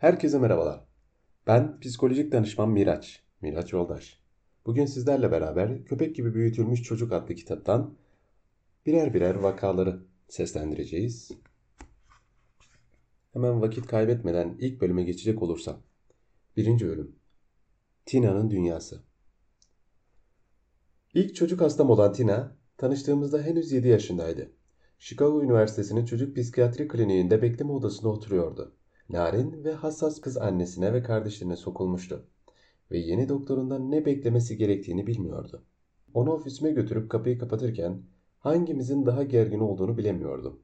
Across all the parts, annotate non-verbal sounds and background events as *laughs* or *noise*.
Herkese merhabalar. Ben psikolojik danışman Miraç, Miraç Yoldaş. Bugün sizlerle beraber Köpek gibi büyütülmüş çocuk adlı kitaptan birer birer vakaları seslendireceğiz. Hemen vakit kaybetmeden ilk bölüme geçecek olursam. Birinci bölüm. Tina'nın dünyası. İlk çocuk hastam olan Tina, tanıştığımızda henüz 7 yaşındaydı. Chicago Üniversitesi'nin çocuk psikiyatri kliniğinde bekleme odasında oturuyordu. Narin ve hassas kız annesine ve kardeşlerine sokulmuştu ve yeni doktorundan ne beklemesi gerektiğini bilmiyordu. Onu ofisime götürüp kapıyı kapatırken hangimizin daha gergin olduğunu bilemiyordum.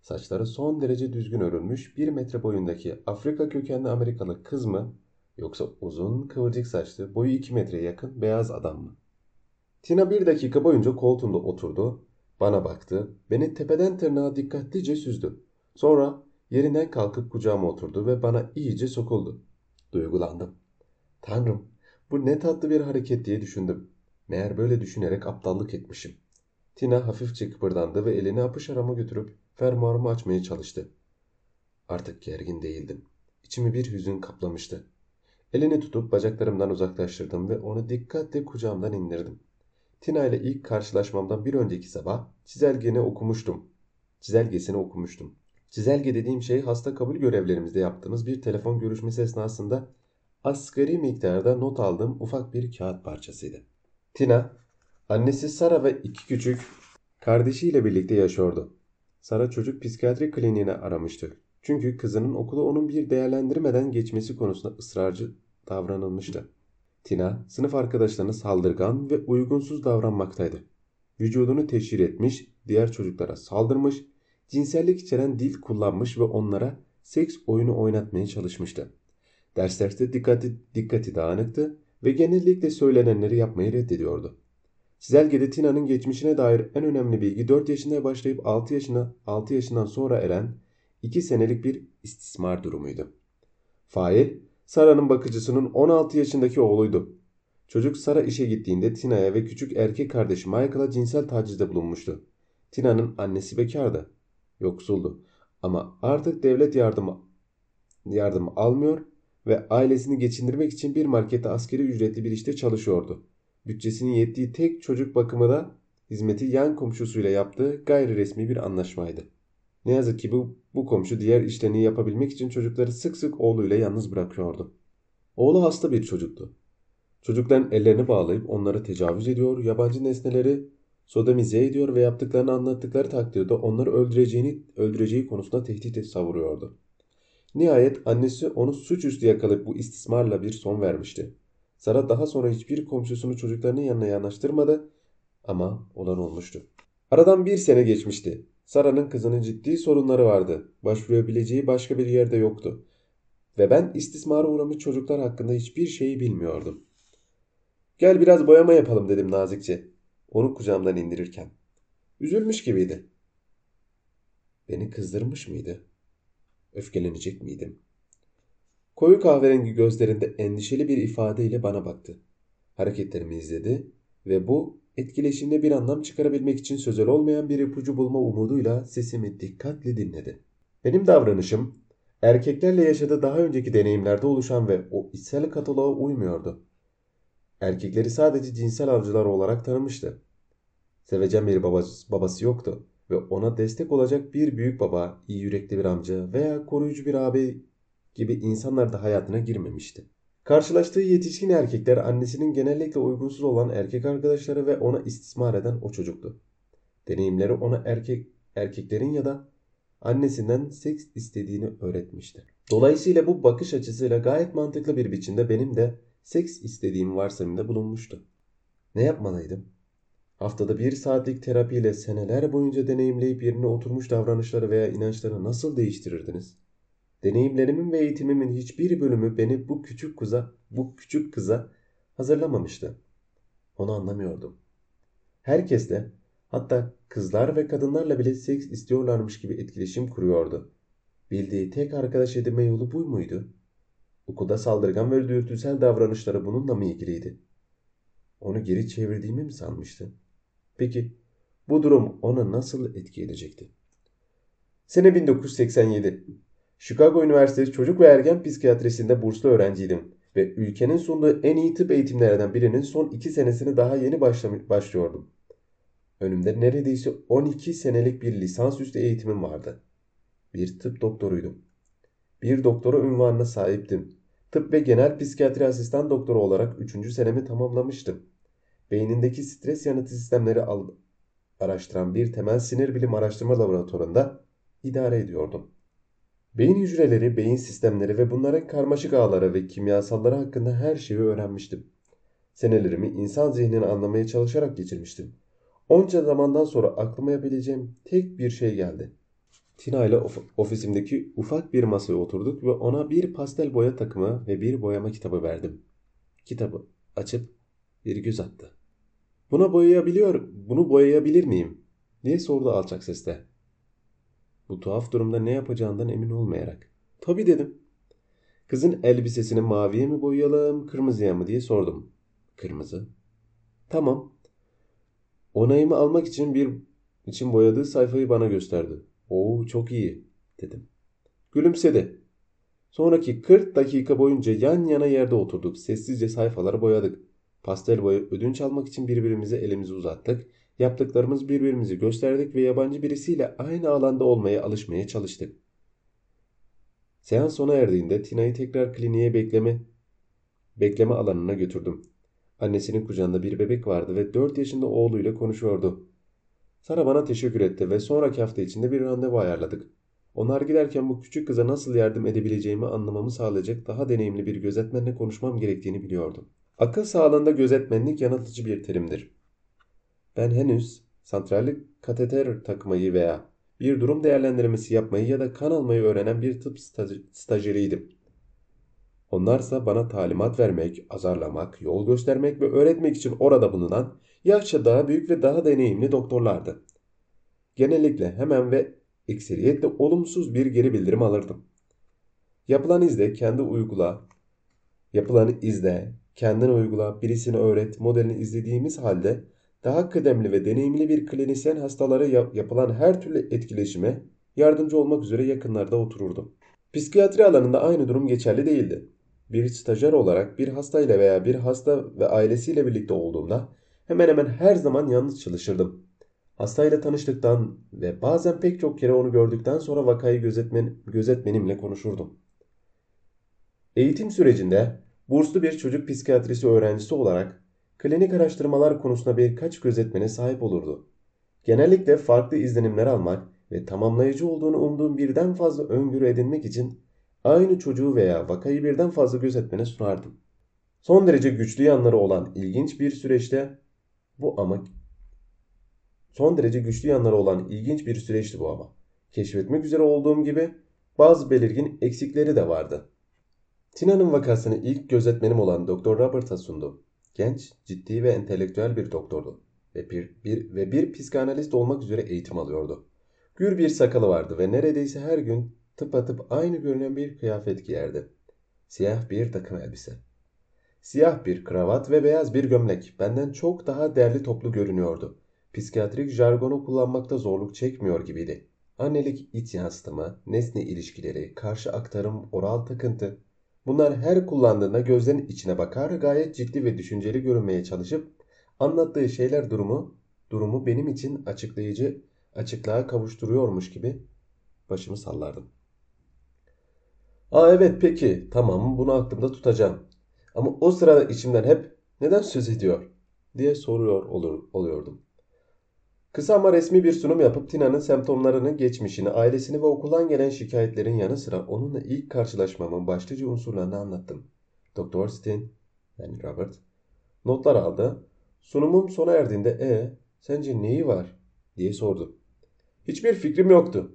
Saçları son derece düzgün örülmüş bir metre boyundaki Afrika kökenli Amerikalı kız mı yoksa uzun kıvırcık saçlı boyu iki metreye yakın beyaz adam mı? Tina bir dakika boyunca koltuğumda oturdu, bana baktı, beni tepeden tırnağa dikkatlice süzdü. Sonra yerinden kalkıp kucağıma oturdu ve bana iyice sokuldu. Duygulandım. Tanrım, bu ne tatlı bir hareket diye düşündüm. Meğer böyle düşünerek aptallık etmişim. Tina hafifçe kıpırdandı ve elini apış arama götürüp fermuarımı açmaya çalıştı. Artık gergin değildim. İçimi bir hüzün kaplamıştı. Elini tutup bacaklarımdan uzaklaştırdım ve onu dikkatle kucağımdan indirdim. Tina ile ilk karşılaşmamdan bir önceki sabah çizelgeni okumuştum. Çizelgesini okumuştum. Çizelge dediğim şey hasta kabul görevlerimizde yaptığımız bir telefon görüşmesi esnasında asgari miktarda not aldığım ufak bir kağıt parçasıydı. Tina, annesi Sara ve iki küçük kardeşiyle birlikte yaşıyordu. Sara çocuk psikiyatri kliniğine aramıştı. Çünkü kızının okulu onun bir değerlendirmeden geçmesi konusunda ısrarcı davranılmıştı. Tina, sınıf arkadaşlarına saldırgan ve uygunsuz davranmaktaydı. Vücudunu teşhir etmiş, diğer çocuklara saldırmış, cinsellik içeren dil kullanmış ve onlara seks oyunu oynatmaya çalışmıştı. Derslerde dikkati, dikkati dağınıktı ve genellikle söylenenleri yapmayı reddediyordu. Çizelgede Tina'nın geçmişine dair en önemli bilgi 4 yaşında başlayıp 6 yaşına 6 yaşından sonra eren 2 senelik bir istismar durumuydu. Fail, Sara'nın bakıcısının 16 yaşındaki oğluydu. Çocuk Sara işe gittiğinde Tina'ya ve küçük erkek kardeşi Michael'a cinsel tacizde bulunmuştu. Tina'nın annesi bekardı. Yoksuldu. Ama artık devlet yardımı, yardımı almıyor ve ailesini geçindirmek için bir markette askeri ücretli bir işte çalışıyordu. Bütçesinin yettiği tek çocuk bakımı da hizmeti yan komşusuyla yaptığı gayri resmi bir anlaşmaydı. Ne yazık ki bu, bu komşu diğer işlerini yapabilmek için çocukları sık sık oğluyla yalnız bırakıyordu. Oğlu hasta bir çocuktu. Çocukların ellerini bağlayıp onları tecavüz ediyor, yabancı nesneleri sodomize ediyor ve yaptıklarını anlattıkları takdirde onları öldüreceğini öldüreceği konusunda tehdit savuruyordu. Nihayet annesi onu suçüstü yakalayıp bu istismarla bir son vermişti. Sara daha sonra hiçbir komşusunu çocuklarının yanına yanaştırmadı ama olan olmuştu. Aradan bir sene geçmişti. Sara'nın kızının ciddi sorunları vardı. Başvurabileceği başka bir yerde yoktu. Ve ben istismara uğramış çocuklar hakkında hiçbir şeyi bilmiyordum. Gel biraz boyama yapalım dedim nazikçe. Onu kucağımdan indirirken. Üzülmüş gibiydi. Beni kızdırmış mıydı? Öfkelenecek miydim? Koyu kahverengi gözlerinde endişeli bir ifadeyle bana baktı. Hareketlerimi izledi ve bu etkileşimde bir anlam çıkarabilmek için sözel olmayan bir ipucu bulma umuduyla sesimi dikkatle dinledi. Benim davranışım erkeklerle yaşadığı daha önceki deneyimlerde oluşan ve o içsel kataloğa uymuyordu. Erkekleri sadece cinsel avcılar olarak tanımıştı. Sevecen bir babası, yoktu ve ona destek olacak bir büyük baba, iyi yürekli bir amca veya koruyucu bir abi gibi insanlar da hayatına girmemişti. Karşılaştığı yetişkin erkekler annesinin genellikle uygunsuz olan erkek arkadaşları ve ona istismar eden o çocuktu. Deneyimleri ona erkek erkeklerin ya da annesinden seks istediğini öğretmişti. Dolayısıyla bu bakış açısıyla gayet mantıklı bir biçimde benim de seks istediğim varsayımda bulunmuştu. Ne yapmalıydım? Haftada bir saatlik terapiyle seneler boyunca deneyimleyip yerine oturmuş davranışları veya inançları nasıl değiştirirdiniz? Deneyimlerimin ve eğitimimin hiçbir bölümü beni bu küçük kıza, bu küçük kıza hazırlamamıştı. Onu anlamıyordum. Herkesle, hatta kızlar ve kadınlarla bile seks istiyorlarmış gibi etkileşim kuruyordu. Bildiği tek arkadaş edinme yolu bu muydu? Okulda saldırgan ve dürtüsel davranışları bununla mı ilgiliydi? Onu geri çevirdiğimi mi sanmıştı? Peki bu durum ona nasıl etki edecekti? Sene 1987. Chicago Üniversitesi Çocuk ve Ergen Psikiyatrisinde burslu öğrenciydim ve ülkenin sunduğu en iyi tıp eğitimlerinden birinin son iki senesini daha yeni başlıyordum. Önümde neredeyse 12 senelik bir lisansüstü eğitimim vardı. Bir tıp doktoruydum. Bir doktora ünvanına sahiptim. Tıp ve genel psikiyatri asistan doktoru olarak 3. senemi tamamlamıştım. Beynindeki stres yanıtı sistemleri araştıran bir temel sinir bilim araştırma laboratuvarında idare ediyordum. Beyin hücreleri, beyin sistemleri ve bunların karmaşık ağları ve kimyasalları hakkında her şeyi öğrenmiştim. Senelerimi insan zihnini anlamaya çalışarak geçirmiştim. Onca zamandan sonra aklıma yapabileceğim tek bir şey geldi. Tina ile of ofisimdeki ufak bir masaya oturduk ve ona bir pastel boya takımı ve bir boyama kitabı verdim. Kitabı açıp bir göz attı. Buna boyayabiliyor, bunu boyayabilir miyim? diye sordu alçak sesle. Bu tuhaf durumda ne yapacağından emin olmayarak. Tabii dedim. Kızın elbisesini maviye mi boyayalım, kırmızıya mı diye sordum. Kırmızı. Tamam. Onayımı almak için bir için boyadığı sayfayı bana gösterdi. Oo çok iyi dedim. Gülümsedi. Sonraki 40 dakika boyunca yan yana yerde oturduk. Sessizce sayfaları boyadık. Pastel boya ödünç almak için birbirimize elimizi uzattık. Yaptıklarımız birbirimizi gösterdik ve yabancı birisiyle aynı alanda olmaya alışmaya çalıştık. Seans sona erdiğinde Tina'yı tekrar kliniğe bekleme bekleme alanına götürdüm. Annesinin kucağında bir bebek vardı ve 4 yaşında oğluyla konuşuyordu. Sara bana teşekkür etti ve sonraki hafta içinde bir randevu ayarladık. Onlar giderken bu küçük kıza nasıl yardım edebileceğimi anlamamı sağlayacak daha deneyimli bir gözetmenle konuşmam gerektiğini biliyordum. Akıl sağlığında gözetmenlik yanıltıcı bir terimdir. Ben henüz santrallik kateter takmayı veya bir durum değerlendirmesi yapmayı ya da kan almayı öğrenen bir tıp stajyeriydim. Onlarsa bana talimat vermek, azarlamak, yol göstermek ve öğretmek için orada bulunan yaşça daha büyük ve daha deneyimli doktorlardı. Genellikle hemen ve ekseriyetle olumsuz bir geri bildirim alırdım. Yapılan izle kendi uygula, yapılanı izle, kendin uygula, birisini öğret modelini izlediğimiz halde daha kıdemli ve deneyimli bir klinisyen hastalara yapılan her türlü etkileşime yardımcı olmak üzere yakınlarda otururdum. Psikiyatri alanında aynı durum geçerli değildi. Bir stajyer olarak bir hastayla veya bir hasta ve ailesiyle birlikte olduğumda hemen hemen her zaman yalnız çalışırdım. Hastayla tanıştıktan ve bazen pek çok kere onu gördükten sonra vakayı gözetmen, gözetmenimle konuşurdum. Eğitim sürecinde burslu bir çocuk psikiyatrisi öğrencisi olarak klinik araştırmalar konusunda birkaç gözetmene sahip olurdu. Genellikle farklı izlenimler almak ve tamamlayıcı olduğunu umduğum birden fazla öngörü edinmek için aynı çocuğu veya vakayı birden fazla gözetmene sunardım. Son derece güçlü yanları olan ilginç bir süreçte bu ama son derece güçlü yanları olan ilginç bir süreçti bu ama. Keşfetmek üzere olduğum gibi bazı belirgin eksikleri de vardı. Tina'nın vakasını ilk gözetmenim olan Dr. Robert'a sundum. Genç, ciddi ve entelektüel bir doktordu ve bir, bir, ve bir psikanalist olmak üzere eğitim alıyordu. Gür bir sakalı vardı ve neredeyse her gün tıpatıp aynı görünen bir kıyafet giyerdi. Siyah bir takım elbise. Siyah bir kravat ve beyaz bir gömlek benden çok daha değerli toplu görünüyordu. Psikiyatrik jargonu kullanmakta zorluk çekmiyor gibiydi. Annelik iç yansıtımı, nesne ilişkileri, karşı aktarım, oral takıntı, Bunlar her kullandığında gözlerin içine bakar, gayet ciddi ve düşünceli görünmeye çalışıp anlattığı şeyler durumu durumu benim için açıklayıcı, açıklığa kavuşturuyormuş gibi başımı sallardım. Aa evet peki tamam bunu aklımda tutacağım. Ama o sırada içimden hep neden söz ediyor diye soruyor olur, oluyordum. Kısa ama resmi bir sunum yapıp Tina'nın semptomlarını, geçmişini, ailesini ve okuldan gelen şikayetlerin yanı sıra onunla ilk karşılaşmamın başlıca unsurlarını anlattım. Doktor Stin, yani Robert, notlar aldı. Sunumum sona erdiğinde e sence neyi var diye sordu. Hiçbir fikrim yoktu.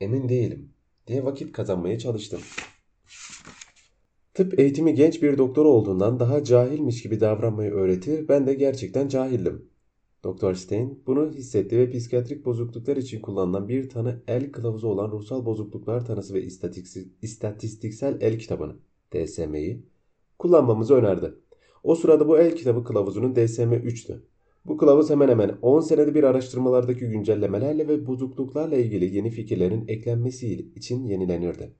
Emin değilim diye vakit kazanmaya çalıştım. Tıp eğitimi genç bir doktor olduğundan daha cahilmiş gibi davranmayı öğretir. Ben de gerçekten cahildim. Doktor Stein bunu hissetti ve psikiyatrik bozukluklar için kullanılan bir tanı el kılavuzu olan ruhsal bozukluklar tanısı ve istatistiksel el kitabını DSM'yi kullanmamızı önerdi. O sırada bu el kitabı kılavuzunun DSM-3'tü. Bu kılavuz hemen hemen 10 senede bir araştırmalardaki güncellemelerle ve bozukluklarla ilgili yeni fikirlerin eklenmesi için yenilenirdi.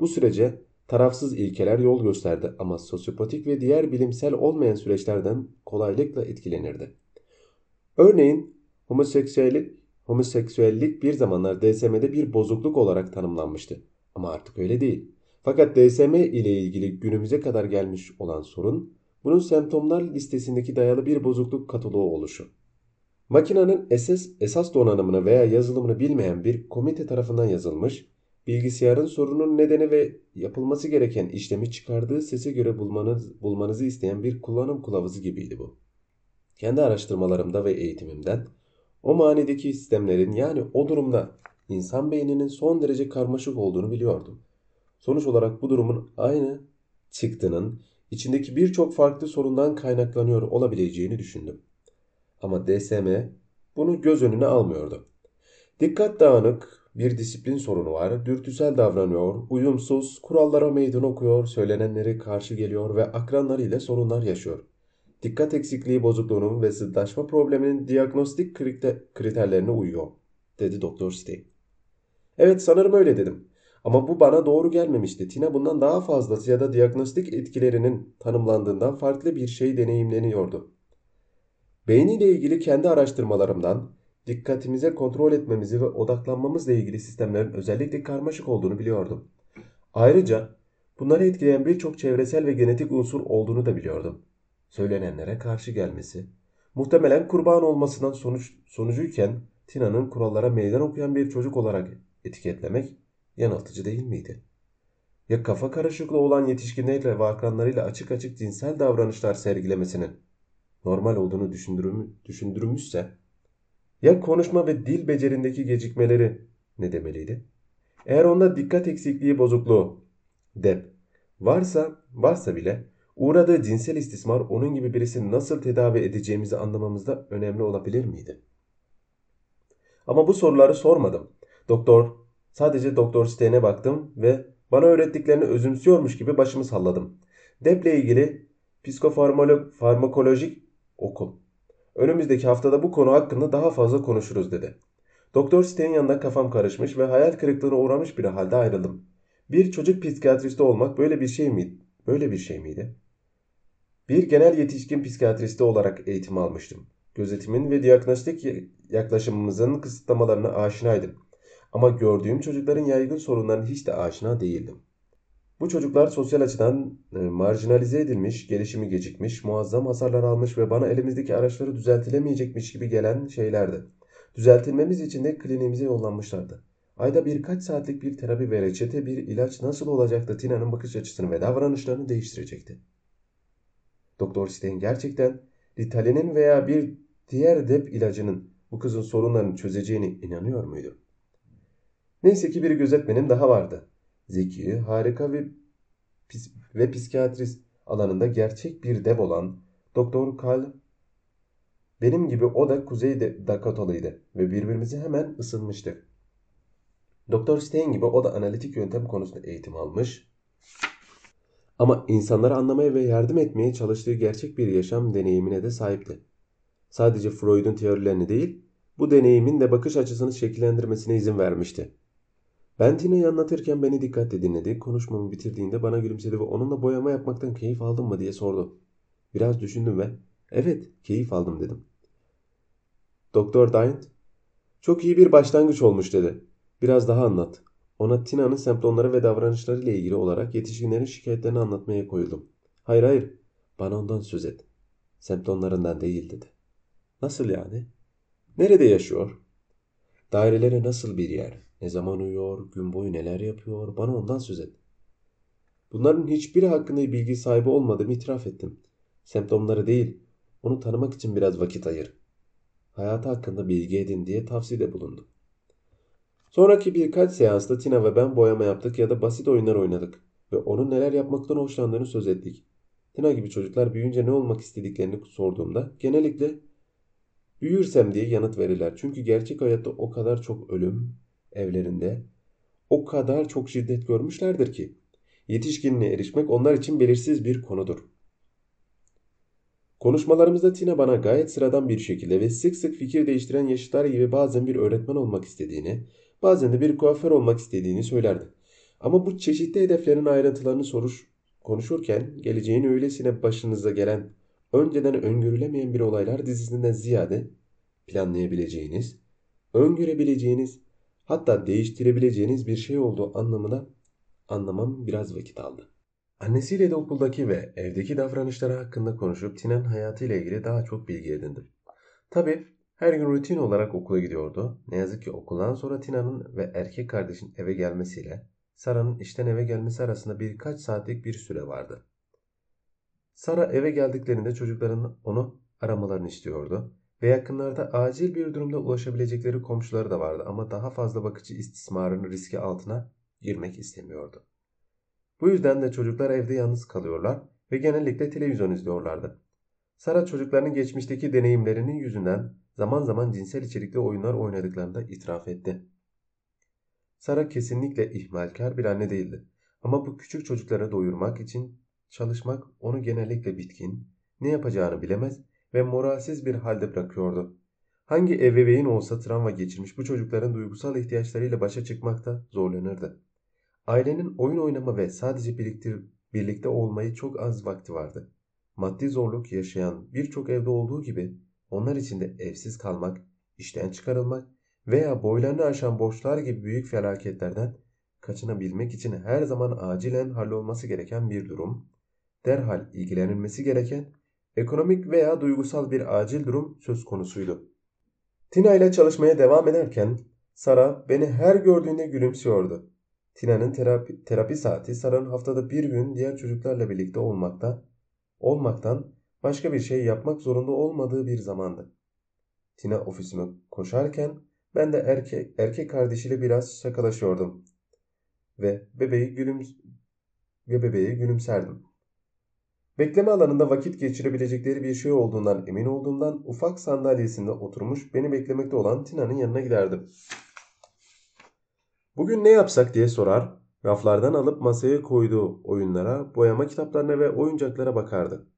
Bu sürece tarafsız ilkeler yol gösterdi ama sosyopatik ve diğer bilimsel olmayan süreçlerden kolaylıkla etkilenirdi. Örneğin homoseksüellik, homoseksüellik bir zamanlar DSM'de bir bozukluk olarak tanımlanmıştı. Ama artık öyle değil. Fakat DSM ile ilgili günümüze kadar gelmiş olan sorun, bunun semptomlar listesindeki dayalı bir bozukluk kataloğu oluşu. Makinenin esas, esas donanımını veya yazılımını bilmeyen bir komite tarafından yazılmış, bilgisayarın sorunun nedeni ve yapılması gereken işlemi çıkardığı sese göre bulmanız, bulmanızı isteyen bir kullanım kılavuzu gibiydi bu. Kendi araştırmalarımda ve eğitimimden o manideki sistemlerin yani o durumda insan beyninin son derece karmaşık olduğunu biliyordum. Sonuç olarak bu durumun aynı çıktının içindeki birçok farklı sorundan kaynaklanıyor olabileceğini düşündüm. Ama DSM bunu göz önüne almıyordu. Dikkat dağınık bir disiplin sorunu var, dürtüsel davranıyor, uyumsuz, kurallara meydan okuyor, söylenenleri karşı geliyor ve akranlarıyla sorunlar yaşıyor. Dikkat eksikliği bozukluğunun ve zıtlaşma probleminin diagnostik kriterlerine uyuyor, dedi Doktor Stein. Evet sanırım öyle dedim. Ama bu bana doğru gelmemişti. Tina bundan daha fazlası ya da diagnostik etkilerinin tanımlandığından farklı bir şey deneyimleniyordu. Beyniyle ilgili kendi araştırmalarımdan dikkatimize kontrol etmemizi ve odaklanmamızla ilgili sistemlerin özellikle karmaşık olduğunu biliyordum. Ayrıca bunları etkileyen birçok çevresel ve genetik unsur olduğunu da biliyordum. Söylenenlere karşı gelmesi, muhtemelen kurban olmasından sonuç, sonucuyken Tina'nın kurallara meydan okuyan bir çocuk olarak etiketlemek yanıltıcı değil miydi? Ya kafa karışıklığı olan yetişkinlerle ve akranlarıyla açık açık cinsel davranışlar sergilemesinin normal olduğunu düşündürmüşse ya konuşma ve dil becerindeki gecikmeleri ne demeliydi? Eğer onda dikkat eksikliği bozukluğu, dep, varsa, varsa bile uğradığı cinsel istismar onun gibi birisini nasıl tedavi edeceğimizi anlamamızda önemli olabilir miydi? Ama bu soruları sormadım. Doktor, sadece Doktor Stein'e baktım ve bana öğrettiklerini özümsüyormuş gibi başımı salladım. Dep'le ilgili psikofarmakolojik okul. Önümüzdeki haftada bu konu hakkında daha fazla konuşuruz dedi. Doktor Stein yanında kafam karışmış ve hayal kırıklığına uğramış bir halde ayrıldım. Bir çocuk psikiyatristi olmak böyle bir şey miydi? Böyle bir şey miydi? Bir genel yetişkin psikiyatristi olarak eğitim almıştım. Gözetimin ve diagnostik yaklaşımımızın kısıtlamalarına aşinaydım. Ama gördüğüm çocukların yaygın sorunlarına hiç de aşina değildim. Bu çocuklar sosyal açıdan e, marjinalize edilmiş, gelişimi gecikmiş, muazzam hasarlar almış ve bana elimizdeki araçları düzeltilemeyecekmiş gibi gelen şeylerdi. Düzeltilmemiz için de kliniğimize yollanmışlardı. Ayda birkaç saatlik bir terapi ve reçete bir ilaç nasıl olacaktı Tina'nın bakış açısını ve davranışlarını değiştirecekti. Doktor Stein gerçekten Ritalin'in veya bir diğer dep ilacının bu kızın sorunlarını çözeceğine inanıyor muydu? Neyse ki bir gözetmenim daha vardı zeki, harika ve, pis ve psikiyatrist alanında gerçek bir dev olan Doktor Karl benim gibi o da Kuzey Dakotalıydı ve birbirimizi hemen ısınmıştık. Doktor Stein gibi o da analitik yöntem konusunda eğitim almış ama insanları anlamaya ve yardım etmeye çalıştığı gerçek bir yaşam deneyimine de sahipti. Sadece Freud'un teorilerini değil, bu deneyimin de bakış açısını şekillendirmesine izin vermişti. Ben Tina'yı anlatırken beni dikkatle dinledi. Konuşmamı bitirdiğinde bana gülümsedi ve onunla boyama yapmaktan keyif aldın mı diye sordu. Biraz düşündüm ve evet keyif aldım dedim. Doktor Dyant çok iyi bir başlangıç olmuş dedi. Biraz daha anlat. Ona Tina'nın semptomları ve davranışları ile ilgili olarak yetişkinlerin şikayetlerini anlatmaya koyuldum. Hayır hayır bana ondan söz et. Semptomlarından değil dedi. Nasıl yani? Nerede yaşıyor? Dairelere nasıl bir yer? Ne zaman uyuyor, gün boyu neler yapıyor bana ondan söz et. Bunların hiçbiri hakkında bilgi sahibi olmadığımı itiraf ettim. Semptomları değil, onu tanımak için biraz vakit ayır. Hayatı hakkında bilgi edin diye tavsiyede bulundum. Sonraki birkaç seansta Tina ve ben boyama yaptık ya da basit oyunlar oynadık ve onun neler yapmaktan hoşlandığını söz ettik. Tina gibi çocuklar büyüyünce ne olmak istediklerini sorduğumda genellikle büyürsem diye yanıt verirler. Çünkü gerçek hayatta o kadar çok ölüm, evlerinde o kadar çok şiddet görmüşlerdir ki yetişkinliğe erişmek onlar için belirsiz bir konudur. Konuşmalarımızda Tina bana gayet sıradan bir şekilde ve sık sık fikir değiştiren yaşıtlar gibi bazen bir öğretmen olmak istediğini, bazen de bir kuaför olmak istediğini söylerdi. Ama bu çeşitli hedeflerin ayrıntılarını soruş, konuşurken geleceğin öylesine başınıza gelen önceden öngörülemeyen bir olaylar dizisinden ziyade planlayabileceğiniz, öngörebileceğiniz, hatta değiştirebileceğiniz bir şey olduğu anlamına anlamam biraz vakit aldı. Annesiyle de okuldaki ve evdeki davranışları hakkında konuşup Tina'nın hayatıyla ilgili daha çok bilgi edindim. Tabii her gün rutin olarak okula gidiyordu. Ne yazık ki okuldan sonra Tina'nın ve erkek kardeşin eve gelmesiyle Sara'nın işten eve gelmesi arasında birkaç saatlik bir süre vardı. Sara eve geldiklerinde çocukların onu aramalarını istiyordu ve yakınlarda acil bir durumda ulaşabilecekleri komşuları da vardı ama daha fazla bakıcı istismarının riski altına girmek istemiyordu. Bu yüzden de çocuklar evde yalnız kalıyorlar ve genellikle televizyon izliyorlardı. Sara çocuklarının geçmişteki deneyimlerinin yüzünden zaman zaman cinsel içerikli oyunlar oynadıklarını da itiraf etti. Sara kesinlikle ihmalkar bir anne değildi. Ama bu küçük çocukları doyurmak için çalışmak onu genellikle bitkin, ne yapacağını bilemez ve moralsiz bir halde bırakıyordu. Hangi ebeveyn olsa travma geçirmiş bu çocukların duygusal ihtiyaçlarıyla başa çıkmakta zorlanırdı. Ailenin oyun oynama ve sadece birlikte, birlikte olmayı çok az vakti vardı. Maddi zorluk yaşayan birçok evde olduğu gibi onlar için de evsiz kalmak, işten çıkarılmak veya boylarını aşan borçlar gibi büyük felaketlerden kaçınabilmek için her zaman acilen hallolması gereken bir durum, derhal ilgilenilmesi gereken ekonomik veya duygusal bir acil durum söz konusuydu. Tina ile çalışmaya devam ederken Sara beni her gördüğünde gülümsüyordu. Tina'nın terapi, terapi saati Sara'nın haftada bir gün diğer çocuklarla birlikte olmakta, olmaktan başka bir şey yapmak zorunda olmadığı bir zamandı. Tina ofisime koşarken ben de erkek, erkek kardeşiyle biraz şakalaşıyordum. Ve bebeği gülüm ve bebeği gülümserdim. Bekleme alanında vakit geçirebilecekleri bir şey olduğundan emin olduğumdan ufak sandalyesinde oturmuş beni beklemekte olan Tina'nın yanına giderdim. Bugün ne yapsak diye sorar, raflardan alıp masaya koyduğu oyunlara, boyama kitaplarına ve oyuncaklara bakardı.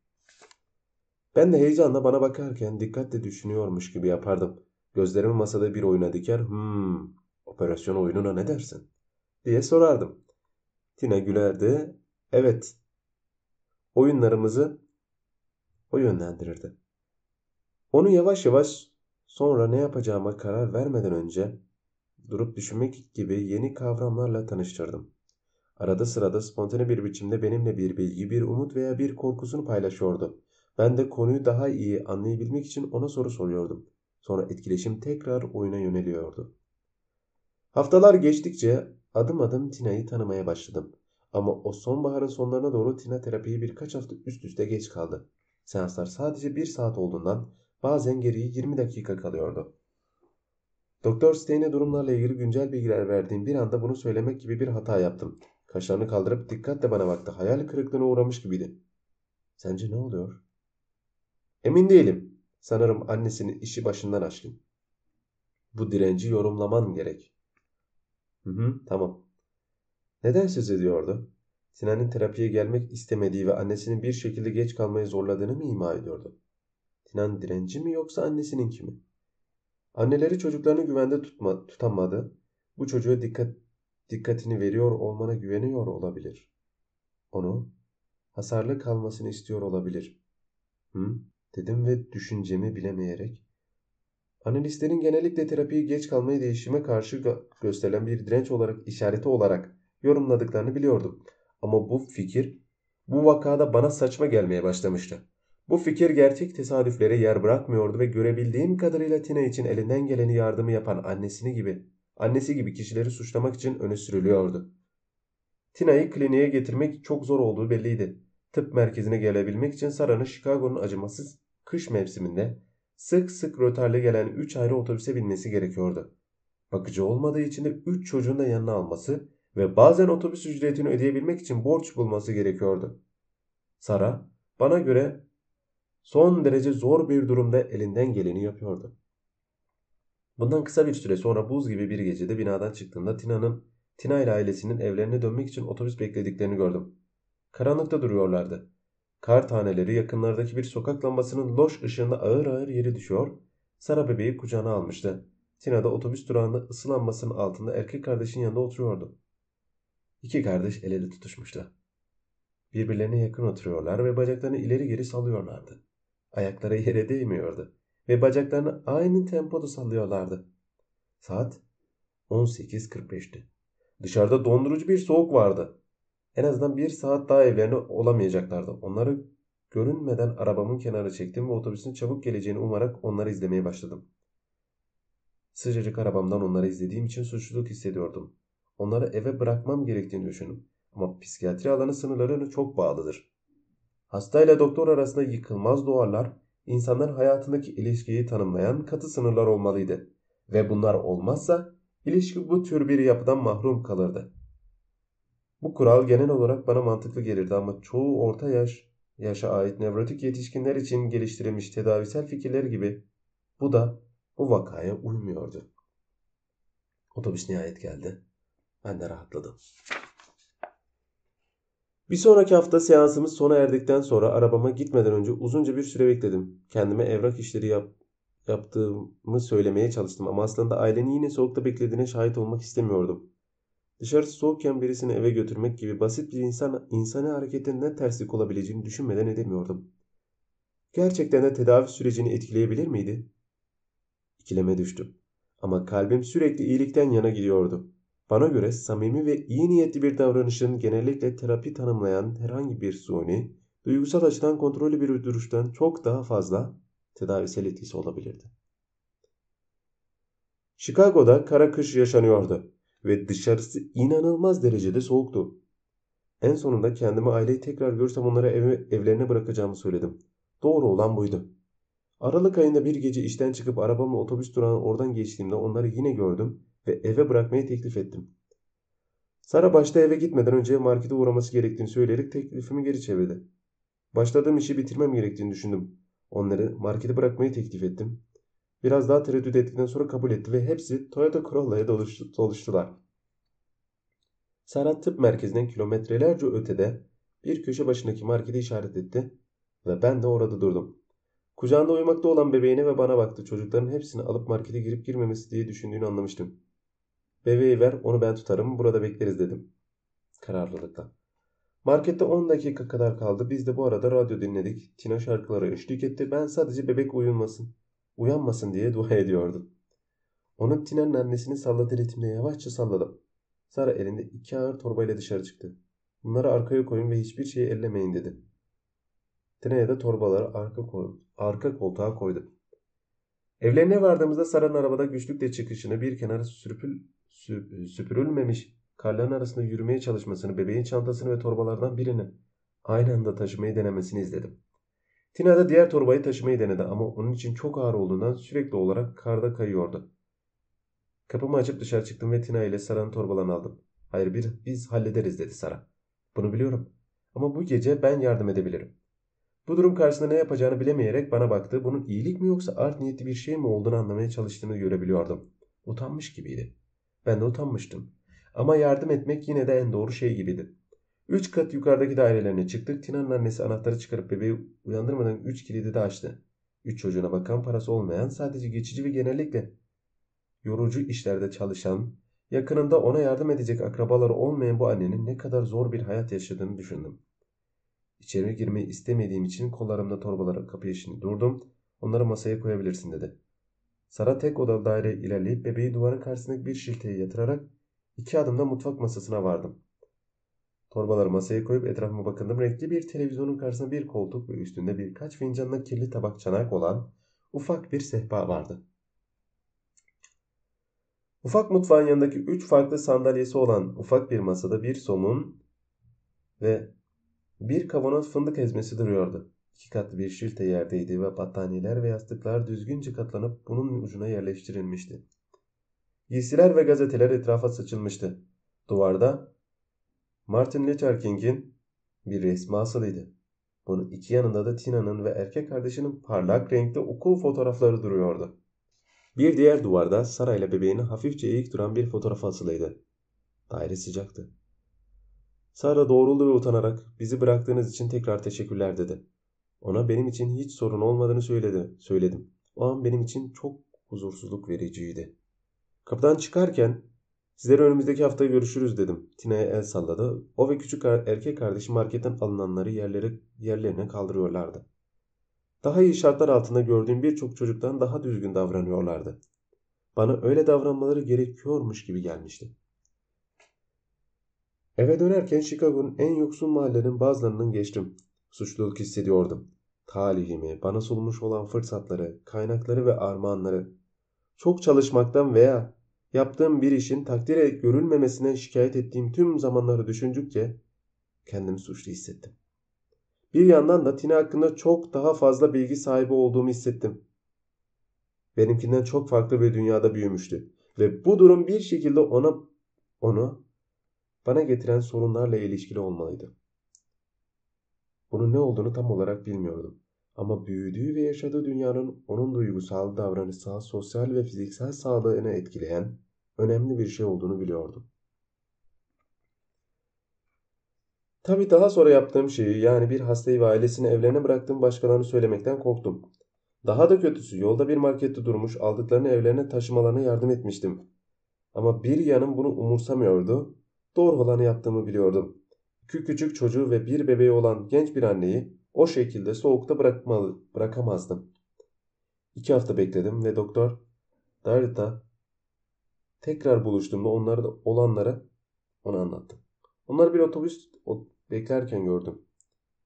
Ben de heyecanla bana bakarken dikkatle düşünüyormuş gibi yapardım. Gözlerimi masada bir oyuna diker, hmm, operasyon oyununa ne dersin? diye sorardım. Tina gülerdi, evet, oyunlarımızı o yönlendirirdi. Onu yavaş yavaş sonra ne yapacağıma karar vermeden önce durup düşünmek gibi yeni kavramlarla tanıştırdım. Arada sırada spontane bir biçimde benimle bir bilgi, bir umut veya bir korkusunu paylaşıyordu. Ben de konuyu daha iyi anlayabilmek için ona soru soruyordum. Sonra etkileşim tekrar oyuna yöneliyordu. Haftalar geçtikçe adım adım Tina'yı tanımaya başladım. Ama o sonbaharın sonlarına doğru Tina terapiyi birkaç hafta üst üste geç kaldı. Seanslar sadece bir saat olduğundan bazen geriye 20 dakika kalıyordu. Doktor Stein'e durumlarla ilgili güncel bilgiler verdiğim bir anda bunu söylemek gibi bir hata yaptım. Kaşlarını kaldırıp dikkatle bana baktı. Hayal kırıklığına uğramış gibiydi. Sence ne oluyor? Emin değilim. Sanırım annesinin işi başından aşkın. Bu direnci yorumlaman gerek. Hı hı, tamam. Neden söz ediyordu? Sinan'ın terapiye gelmek istemediği ve annesinin bir şekilde geç kalmaya zorladığını mı ima ediyordu? Sinan direnci mi yoksa annesinin kimi? Anneleri çocuklarını güvende tutma, tutamadı. Bu çocuğa dikkat, dikkatini veriyor olmana güveniyor olabilir. Onu hasarlı kalmasını istiyor olabilir. Hı? Dedim ve düşüncemi bilemeyerek. Analistlerin genellikle terapiyi geç kalmayı değişime karşı gö gösterilen bir direnç olarak işareti olarak yorumladıklarını biliyordum. Ama bu fikir bu vakada bana saçma gelmeye başlamıştı. Bu fikir gerçek tesadüflere yer bırakmıyordu ve görebildiğim kadarıyla Tina için elinden geleni yardımı yapan annesini gibi, annesi gibi kişileri suçlamak için öne sürülüyordu. Tina'yı kliniğe getirmek çok zor olduğu belliydi. Tıp merkezine gelebilmek için Sarah'ın Chicago'nun acımasız kış mevsiminde sık sık rötarlı gelen 3 ayrı otobüse binmesi gerekiyordu. Bakıcı olmadığı için de 3 çocuğun da yanına alması ve bazen otobüs ücretini ödeyebilmek için borç bulması gerekiyordu. Sara, bana göre son derece zor bir durumda elinden geleni yapıyordu. Bundan kısa bir süre sonra buz gibi bir gecede binadan çıktığımda Tina'nın Tina ile ailesinin evlerine dönmek için otobüs beklediklerini gördüm. Karanlıkta duruyorlardı. Kar taneleri yakınlardaki bir sokak lambasının loş ışığında ağır ağır yeri düşüyor. Sara bebeği kucağına almıştı. Tina da otobüs durağında ısı lambasının altında erkek kardeşin yanında oturuyordu. İki kardeş el ele tutuşmuştu. Birbirlerine yakın oturuyorlar ve bacaklarını ileri geri sallıyorlardı. Ayakları yere değmiyordu ve bacaklarını aynı tempoda sallıyorlardı. Saat 18.45'ti. Dışarıda dondurucu bir soğuk vardı. En azından bir saat daha evlerine olamayacaklardı. Onları görünmeden arabamın kenarı çektim ve otobüsün çabuk geleceğini umarak onları izlemeye başladım. Sıcacık arabamdan onları izlediğim için suçluluk hissediyordum. Onları eve bırakmam gerektiğini düşündüm. Ama psikiyatri alanı sınırlarına çok bağlıdır. Hasta ile doktor arasında yıkılmaz duvarlar, insanların hayatındaki ilişkiyi tanımlayan katı sınırlar olmalıydı. Ve bunlar olmazsa ilişki bu tür bir yapıdan mahrum kalırdı. Bu kural genel olarak bana mantıklı gelirdi ama çoğu orta yaş, yaşa ait nevrotik yetişkinler için geliştirilmiş tedavisel fikirler gibi bu da bu vakaya uymuyordu. Otobüs nihayet geldi. Ben de rahatladım. Bir sonraki hafta seansımız sona erdikten sonra arabama gitmeden önce uzunca bir süre bekledim. Kendime evrak işleri yap, yaptığımı söylemeye çalıştım ama aslında ailenin yine soğukta beklediğine şahit olmak istemiyordum. Dışarısı soğukken birisini eve götürmek gibi basit bir insan insani hareketinden terslik olabileceğini düşünmeden edemiyordum. Gerçekten de tedavi sürecini etkileyebilir miydi? İkileme düştüm. Ama kalbim sürekli iyilikten yana gidiyordu. Bana göre samimi ve iyi niyetli bir davranışın genellikle terapi tanımlayan herhangi bir suni, duygusal açıdan kontrollü bir duruştan çok daha fazla tedavisel etkisi olabilirdi. Chicago'da kara kış yaşanıyordu ve dışarısı inanılmaz derecede soğuktu. En sonunda kendimi aileyi tekrar görsem onlara ev, evlerine bırakacağımı söyledim. Doğru olan buydu. Aralık ayında bir gece işten çıkıp arabamla otobüs durağına oradan geçtiğimde onları yine gördüm ve eve bırakmayı teklif ettim. Sara başta eve gitmeden önce markete uğraması gerektiğini söyleyerek teklifimi geri çevirdi. Başladığım işi bitirmem gerektiğini düşündüm. Onları markete bırakmayı teklif ettim. Biraz daha tereddüt ettikten sonra kabul etti ve hepsi Toyota Corolla'ya doluştular. Sara tıp merkezinden kilometrelerce ötede bir köşe başındaki marketi işaret etti ve ben de orada durdum. Kucağında uyumakta olan bebeğine ve bana baktı. Çocukların hepsini alıp markete girip girmemesi diye düşündüğünü anlamıştım. Bebeği ver onu ben tutarım burada bekleriz dedim. Kararlılıkla. Markette 10 dakika kadar kaldı. Biz de bu arada radyo dinledik. Tina şarkıları eşlik etti. Ben sadece bebek uyumasın, uyanmasın diye dua ediyordum. Onun Tina'nın annesini salladığı ritimde yavaşça salladım. Sara elinde iki ağır torbayla dışarı çıktı. Bunları arkaya koyun ve hiçbir şeyi ellemeyin dedi. Tina'ya da torbaları arka, koy arka koltuğa koydu. Evlerine vardığımızda Sara'nın arabada güçlükle çıkışını bir kenara sürpül, süpürülmemiş karların arasında yürümeye çalışmasını, bebeğin çantasını ve torbalardan birini aynı anda taşımayı denemesini izledim. Tina da diğer torbayı taşımayı denedi ama onun için çok ağır olduğundan sürekli olarak karda kayıyordu. Kapımı açıp dışarı çıktım ve Tina ile Sara'nın torbalarını aldım. Hayır bir, biz hallederiz dedi Sara. Bunu biliyorum. Ama bu gece ben yardım edebilirim. Bu durum karşısında ne yapacağını bilemeyerek bana baktı. Bunun iyilik mi yoksa art niyetli bir şey mi olduğunu anlamaya çalıştığını görebiliyordum. Utanmış gibiydi. Ben de utanmıştım. Ama yardım etmek yine de en doğru şey gibiydi. Üç kat yukarıdaki dairelerine çıktık. Tina'nın annesi anahtarı çıkarıp bebeği uyandırmadan üç kilidi de açtı. Üç çocuğuna bakan parası olmayan sadece geçici ve genellikle yorucu işlerde çalışan, yakınında ona yardım edecek akrabaları olmayan bu annenin ne kadar zor bir hayat yaşadığını düşündüm. İçeri girmeyi istemediğim için kollarımda torbalara kapı eşini durdum. Onları masaya koyabilirsin dedi. Sara tek odalı daire ilerleyip bebeği duvarın karşısındaki bir şilteye yatırarak iki adımda mutfak masasına vardım. Torbaları masaya koyup etrafıma bakındım. Renkli bir televizyonun karşısında bir koltuk ve üstünde birkaç fincanla kirli tabak çanak olan ufak bir sehpa vardı. Ufak mutfağın yanındaki üç farklı sandalyesi olan ufak bir masada bir somun ve bir kavanoz fındık ezmesi duruyordu. İki katlı bir şilte yerdeydi ve battaniyeler ve yastıklar düzgünce katlanıp bunun ucuna yerleştirilmişti. Giysiler ve gazeteler etrafa saçılmıştı. Duvarda Martin Luther King'in bir resmi asılıydı. Bunun iki yanında da Tina'nın ve erkek kardeşinin parlak renkli okul fotoğrafları duruyordu. Bir diğer duvarda Sara ile bebeğini hafifçe eğik duran bir fotoğraf asılıydı. Daire sıcaktı. Sara doğruldu ve utanarak bizi bıraktığınız için tekrar teşekkürler dedi. Ona benim için hiç sorun olmadığını söyledi. Söyledim. O an benim için çok huzursuzluk vericiydi. Kapıdan çıkarken Sizleri önümüzdeki hafta görüşürüz dedim. Tina'ya el salladı. O ve küçük erkek kardeşi marketten alınanları yerleri, yerlerine kaldırıyorlardı. Daha iyi şartlar altında gördüğüm birçok çocuktan daha düzgün davranıyorlardı. Bana öyle davranmaları gerekiyormuş gibi gelmişti. Eve dönerken Chicago'nun en yoksul mahallenin bazılarının geçtim. Suçluluk hissediyordum. Talihimi, bana sunmuş olan fırsatları, kaynakları ve armağanları, çok çalışmaktan veya yaptığım bir işin takdire görülmemesinden şikayet ettiğim tüm zamanları düşündükçe kendimi suçlu hissettim. Bir yandan da Tina hakkında çok daha fazla bilgi sahibi olduğumu hissettim. Benimkinden çok farklı bir dünyada büyümüştü ve bu durum bir şekilde ona onu bana getiren sorunlarla ilişkili olmalıydı. Bunun ne olduğunu tam olarak bilmiyordum. Ama büyüdüğü ve yaşadığı dünyanın onun duygusal, davranışsal, sosyal ve fiziksel sağlığını etkileyen önemli bir şey olduğunu biliyordum. Tabi daha sonra yaptığım şeyi yani bir hastayı ve ailesini evlerine bıraktığım başkalarını söylemekten korktum. Daha da kötüsü yolda bir markette durmuş aldıklarını evlerine taşımalarına yardım etmiştim. Ama bir yanım bunu umursamıyordu. Doğru olanı yaptığımı biliyordum. Küçük çocuğu ve bir bebeği olan genç bir anneyi o şekilde soğukta bırakmalı, bırakamazdım. İki hafta bekledim ve doktor Darita tekrar buluştuğumda onları olanlara ona anlattım. Onları bir otobüs beklerken gördüm.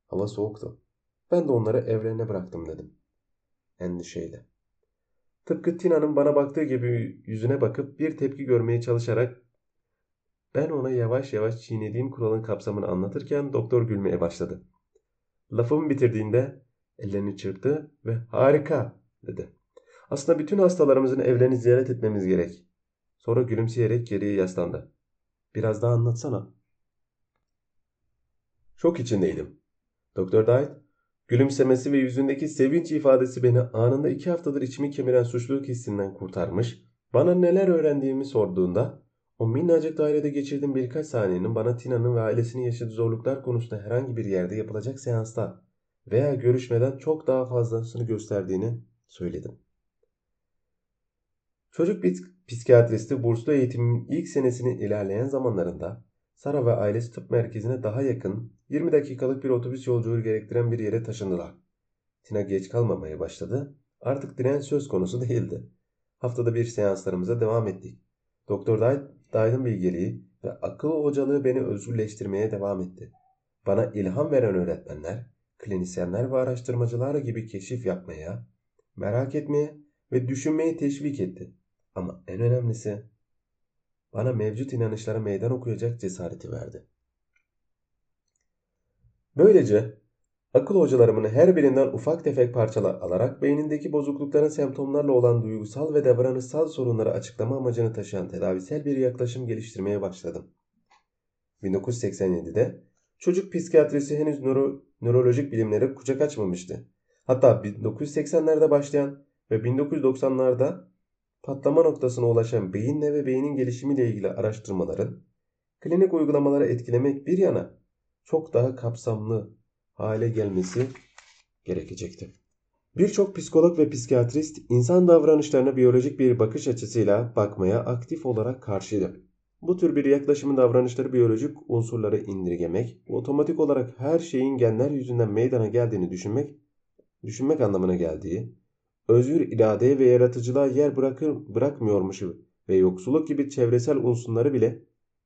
Hava soğuktu. Ben de onları evlerine bıraktım dedim. Endişeyle. Tıpkı Tina'nın bana baktığı gibi yüzüne bakıp bir tepki görmeye çalışarak ben ona yavaş yavaş çiğnediğim kuralın kapsamını anlatırken doktor gülmeye başladı. Lafımı bitirdiğinde ellerini çırptı ve harika dedi. Aslında bütün hastalarımızın evlerini ziyaret etmemiz gerek. Sonra gülümseyerek geriye yaslandı. Biraz daha anlatsana. Şok içindeydim. Doktor Dayt, gülümsemesi ve yüzündeki sevinç ifadesi beni anında iki haftadır içimi kemiren suçluluk hissinden kurtarmış, bana neler öğrendiğimi sorduğunda o minnacık dairede geçirdiğim birkaç saniyenin bana Tina'nın ve ailesinin yaşadığı zorluklar konusunda herhangi bir yerde yapılacak seansta veya görüşmeden çok daha fazlasını gösterdiğini söyledim. Çocuk psikiyatristi burslu eğitimin ilk senesinin ilerleyen zamanlarında Sara ve ailesi tıp merkezine daha yakın 20 dakikalık bir otobüs yolculuğu gerektiren bir yere taşındılar. Tina geç kalmamaya başladı. Artık direnç söz konusu değildi. Haftada bir seanslarımıza devam ettik. Doktor Day'ın bilgeliği ve akıl hocalığı beni özgürleştirmeye devam etti. Bana ilham veren öğretmenler, klinisyenler ve araştırmacılar gibi keşif yapmaya, merak etmeye ve düşünmeye teşvik etti. Ama en önemlisi bana mevcut inanışlara meydan okuyacak cesareti verdi. Böylece akıl hocalarımın her birinden ufak tefek parçalar alarak beynindeki bozuklukların semptomlarla olan duygusal ve davranışsal sorunları açıklama amacını taşıyan tedavisel bir yaklaşım geliştirmeye başladım. 1987'de çocuk psikiyatrisi henüz nöro, nörolojik bilimlere kucak açmamıştı. Hatta 1980'lerde başlayan ve 1990'larda patlama noktasına ulaşan beyinle ve beynin gelişimiyle ilgili araştırmaların klinik uygulamaları etkilemek bir yana çok daha kapsamlı hale gelmesi gerekecekti. Birçok psikolog ve psikiyatrist insan davranışlarına biyolojik bir bakış açısıyla bakmaya aktif olarak karşıydı. Bu tür bir yaklaşımın davranışları biyolojik unsurları indirgemek, otomatik olarak her şeyin genler yüzünden meydana geldiğini düşünmek, düşünmek anlamına geldiği, özgür iradeye ve yaratıcılığa yer bırakır, bırakmıyormuş ve yoksulluk gibi çevresel unsurları bile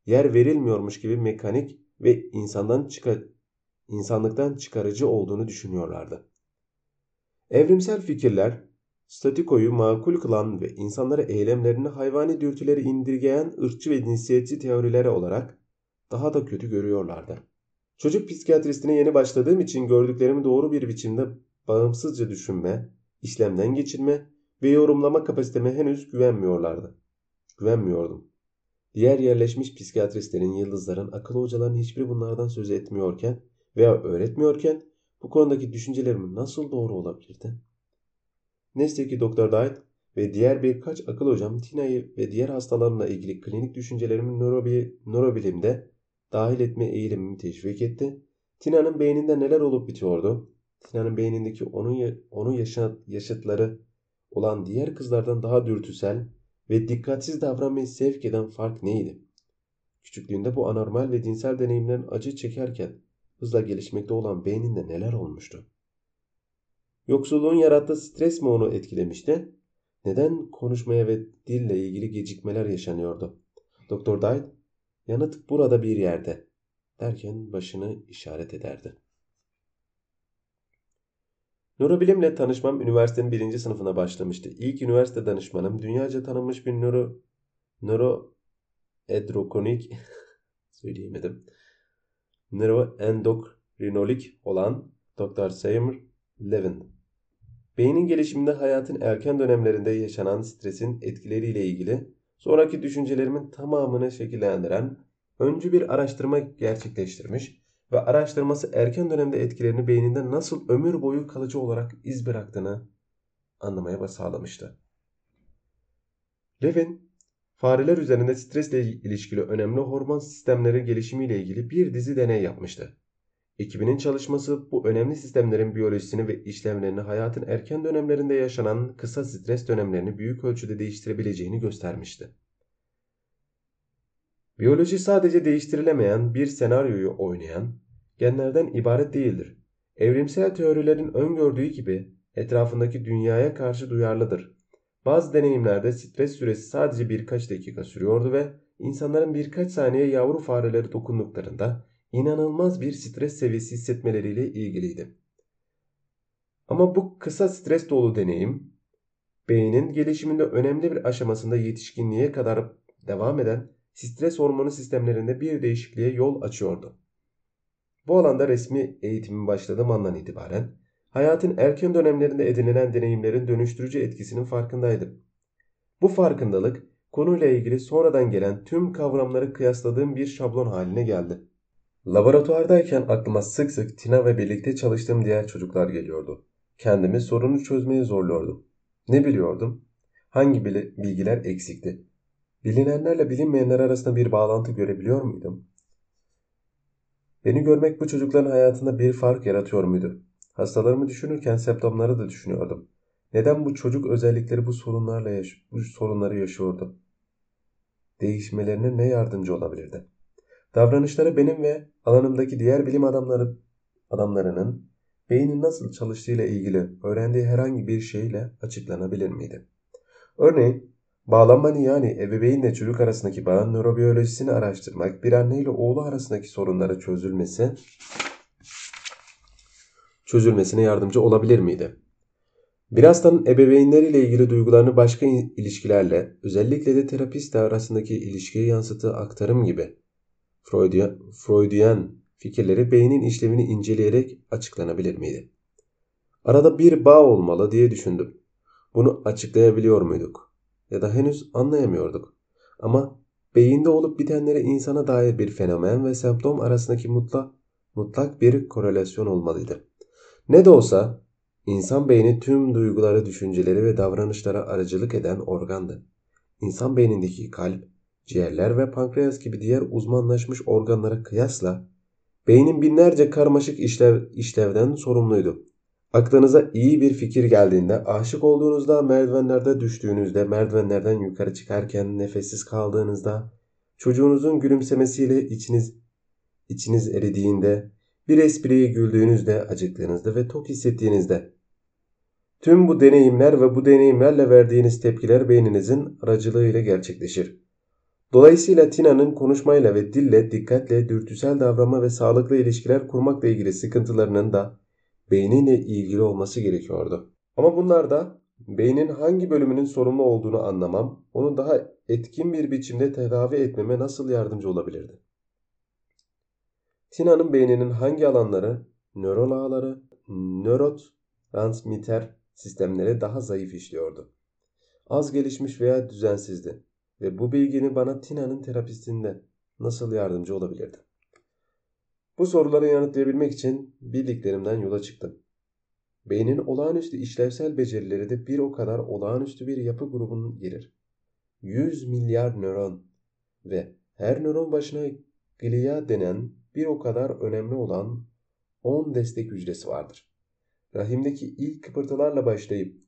yer verilmiyormuş gibi mekanik ve insandan çıkar, insanlıktan çıkarıcı olduğunu düşünüyorlardı. Evrimsel fikirler, statikoyu makul kılan ve insanları eylemlerini hayvani dürtüleri indirgeyen ırkçı ve cinsiyetçi teorilere olarak daha da kötü görüyorlardı. Çocuk psikiyatristine yeni başladığım için gördüklerimi doğru bir biçimde bağımsızca düşünme, işlemden geçirme ve yorumlama kapasiteme henüz güvenmiyorlardı. Güvenmiyordum. Diğer yerleşmiş psikiyatristlerin, yıldızların, akıl hocaların hiçbiri bunlardan söz etmiyorken veya öğretmiyorken bu konudaki düşüncelerim nasıl doğru olabilirdi? Neyse ki Doktor Dayt ve diğer birkaç akıl hocam Tina'yı ve diğer hastalarımla ilgili klinik düşüncelerimi nörobi, nörobilimde dahil etme eğilimimi teşvik etti. Tina'nın beyninde neler olup bitiyordu? Tina'nın beynindeki onun, onun yaşat, yaşıtları olan diğer kızlardan daha dürtüsel, ve dikkatsiz davranmayı sevk eden fark neydi? Küçüklüğünde bu anormal ve dinsel deneyimlerin acı çekerken hızla gelişmekte olan beyninde neler olmuştu? Yoksulluğun yarattığı stres mi onu etkilemişti? Neden konuşmaya ve dille ilgili gecikmeler yaşanıyordu? Doktor Dayt, yanıt burada bir yerde derken başını işaret ederdi. Nörobilimle tanışmam üniversitenin birinci sınıfına başlamıştı. İlk üniversite danışmanım dünyaca tanınmış bir nöro, nöro edrokonik *laughs* söyleyemedim. Nöroendokrinolog olan Dr. Seymour Levin. Beynin gelişiminde hayatın erken dönemlerinde yaşanan stresin etkileriyle ilgili sonraki düşüncelerimin tamamını şekillendiren öncü bir araştırma gerçekleştirmiş ve araştırması erken dönemde etkilerini beyninde nasıl ömür boyu kalıcı olarak iz bıraktığını anlamaya sağlamıştı. Levin, fareler üzerinde stresle ilişkili önemli hormon sistemleri gelişimiyle ilgili bir dizi deney yapmıştı. Ekibinin çalışması bu önemli sistemlerin biyolojisini ve işlevlerini hayatın erken dönemlerinde yaşanan kısa stres dönemlerini büyük ölçüde değiştirebileceğini göstermişti. Biyoloji sadece değiştirilemeyen bir senaryoyu oynayan genlerden ibaret değildir. Evrimsel teorilerin öngördüğü gibi etrafındaki dünyaya karşı duyarlıdır. Bazı deneyimlerde stres süresi sadece birkaç dakika sürüyordu ve insanların birkaç saniye yavru fareleri dokunduklarında inanılmaz bir stres seviyesi hissetmeleriyle ilgiliydi. Ama bu kısa stres dolu deneyim beynin gelişiminde önemli bir aşamasında yetişkinliğe kadar devam eden stres hormonu sistemlerinde bir değişikliğe yol açıyordu. Bu alanda resmi eğitimin başladığım andan itibaren hayatın erken dönemlerinde edinilen deneyimlerin dönüştürücü etkisinin farkındaydım. Bu farkındalık konuyla ilgili sonradan gelen tüm kavramları kıyasladığım bir şablon haline geldi. Laboratuvardayken aklıma sık sık Tina ve birlikte çalıştığım diğer çocuklar geliyordu. Kendimi sorunu çözmeye zorluyordum. Ne biliyordum? Hangi bilgiler eksikti? Bilinenlerle bilinmeyenler arasında bir bağlantı görebiliyor muydum? Beni görmek bu çocukların hayatında bir fark yaratıyor muydu? Hastalarımı düşünürken semptomları da düşünüyordum. Neden bu çocuk özellikleri bu sorunlarla yaş bu sorunları yaşıyordu? Değişmelerine ne yardımcı olabilirdi? Davranışları benim ve alanımdaki diğer bilim adamları adamlarının beynin nasıl çalıştığıyla ilgili öğrendiği herhangi bir şeyle açıklanabilir miydi? Örneğin Bağlanmanın yani ebeveynle çocuk arasındaki bağın nörobiyolojisini araştırmak bir anne ile oğlu arasındaki sorunları çözülmesi çözülmesine yardımcı olabilir miydi? Bir hastanın ebeveynleriyle ilgili duygularını başka ilişkilerle, özellikle de terapist arasındaki ilişkiye yansıttığı aktarım gibi Freudian, Freudian fikirleri beynin işlevini inceleyerek açıklanabilir miydi? Arada bir bağ olmalı diye düşündüm. Bunu açıklayabiliyor muyduk? ya da henüz anlayamıyorduk. Ama beyinde olup bitenlere insana dair bir fenomen ve semptom arasındaki mutlak, mutlak bir korelasyon olmalıydı. Ne de olsa insan beyni tüm duyguları, düşünceleri ve davranışlara aracılık eden organdı. İnsan beynindeki kalp, ciğerler ve pankreas gibi diğer uzmanlaşmış organlara kıyasla beynin binlerce karmaşık işlev, işlevden sorumluydu. Aklınıza iyi bir fikir geldiğinde, aşık olduğunuzda, merdivenlerde düştüğünüzde, merdivenlerden yukarı çıkarken nefessiz kaldığınızda, çocuğunuzun gülümsemesiyle içiniz içiniz eridiğinde, bir espriye güldüğünüzde, acıktığınızda ve tok hissettiğinizde. Tüm bu deneyimler ve bu deneyimlerle verdiğiniz tepkiler beyninizin aracılığıyla gerçekleşir. Dolayısıyla Tina'nın konuşmayla ve dille dikkatle dürtüsel davranma ve sağlıklı ilişkiler kurmakla ilgili sıkıntılarının da beyniyle ilgili olması gerekiyordu. Ama bunlarda beynin hangi bölümünün sorumlu olduğunu anlamam, onu daha etkin bir biçimde tedavi etmeme nasıl yardımcı olabilirdi? Tina'nın beyninin hangi alanları, nöral ağları, nörotransmitter sistemleri daha zayıf işliyordu? Az gelişmiş veya düzensizdi ve bu bilgini bana Tina'nın terapistinde nasıl yardımcı olabilirdi? Bu soruları yanıtlayabilmek için bildiklerimden yola çıktım. Beynin olağanüstü işlevsel becerileri de bir o kadar olağanüstü bir yapı grubunun gelir. 100 milyar nöron ve her nöron başına glia denen bir o kadar önemli olan 10 destek hücresi vardır. Rahimdeki ilk kıpırtılarla başlayıp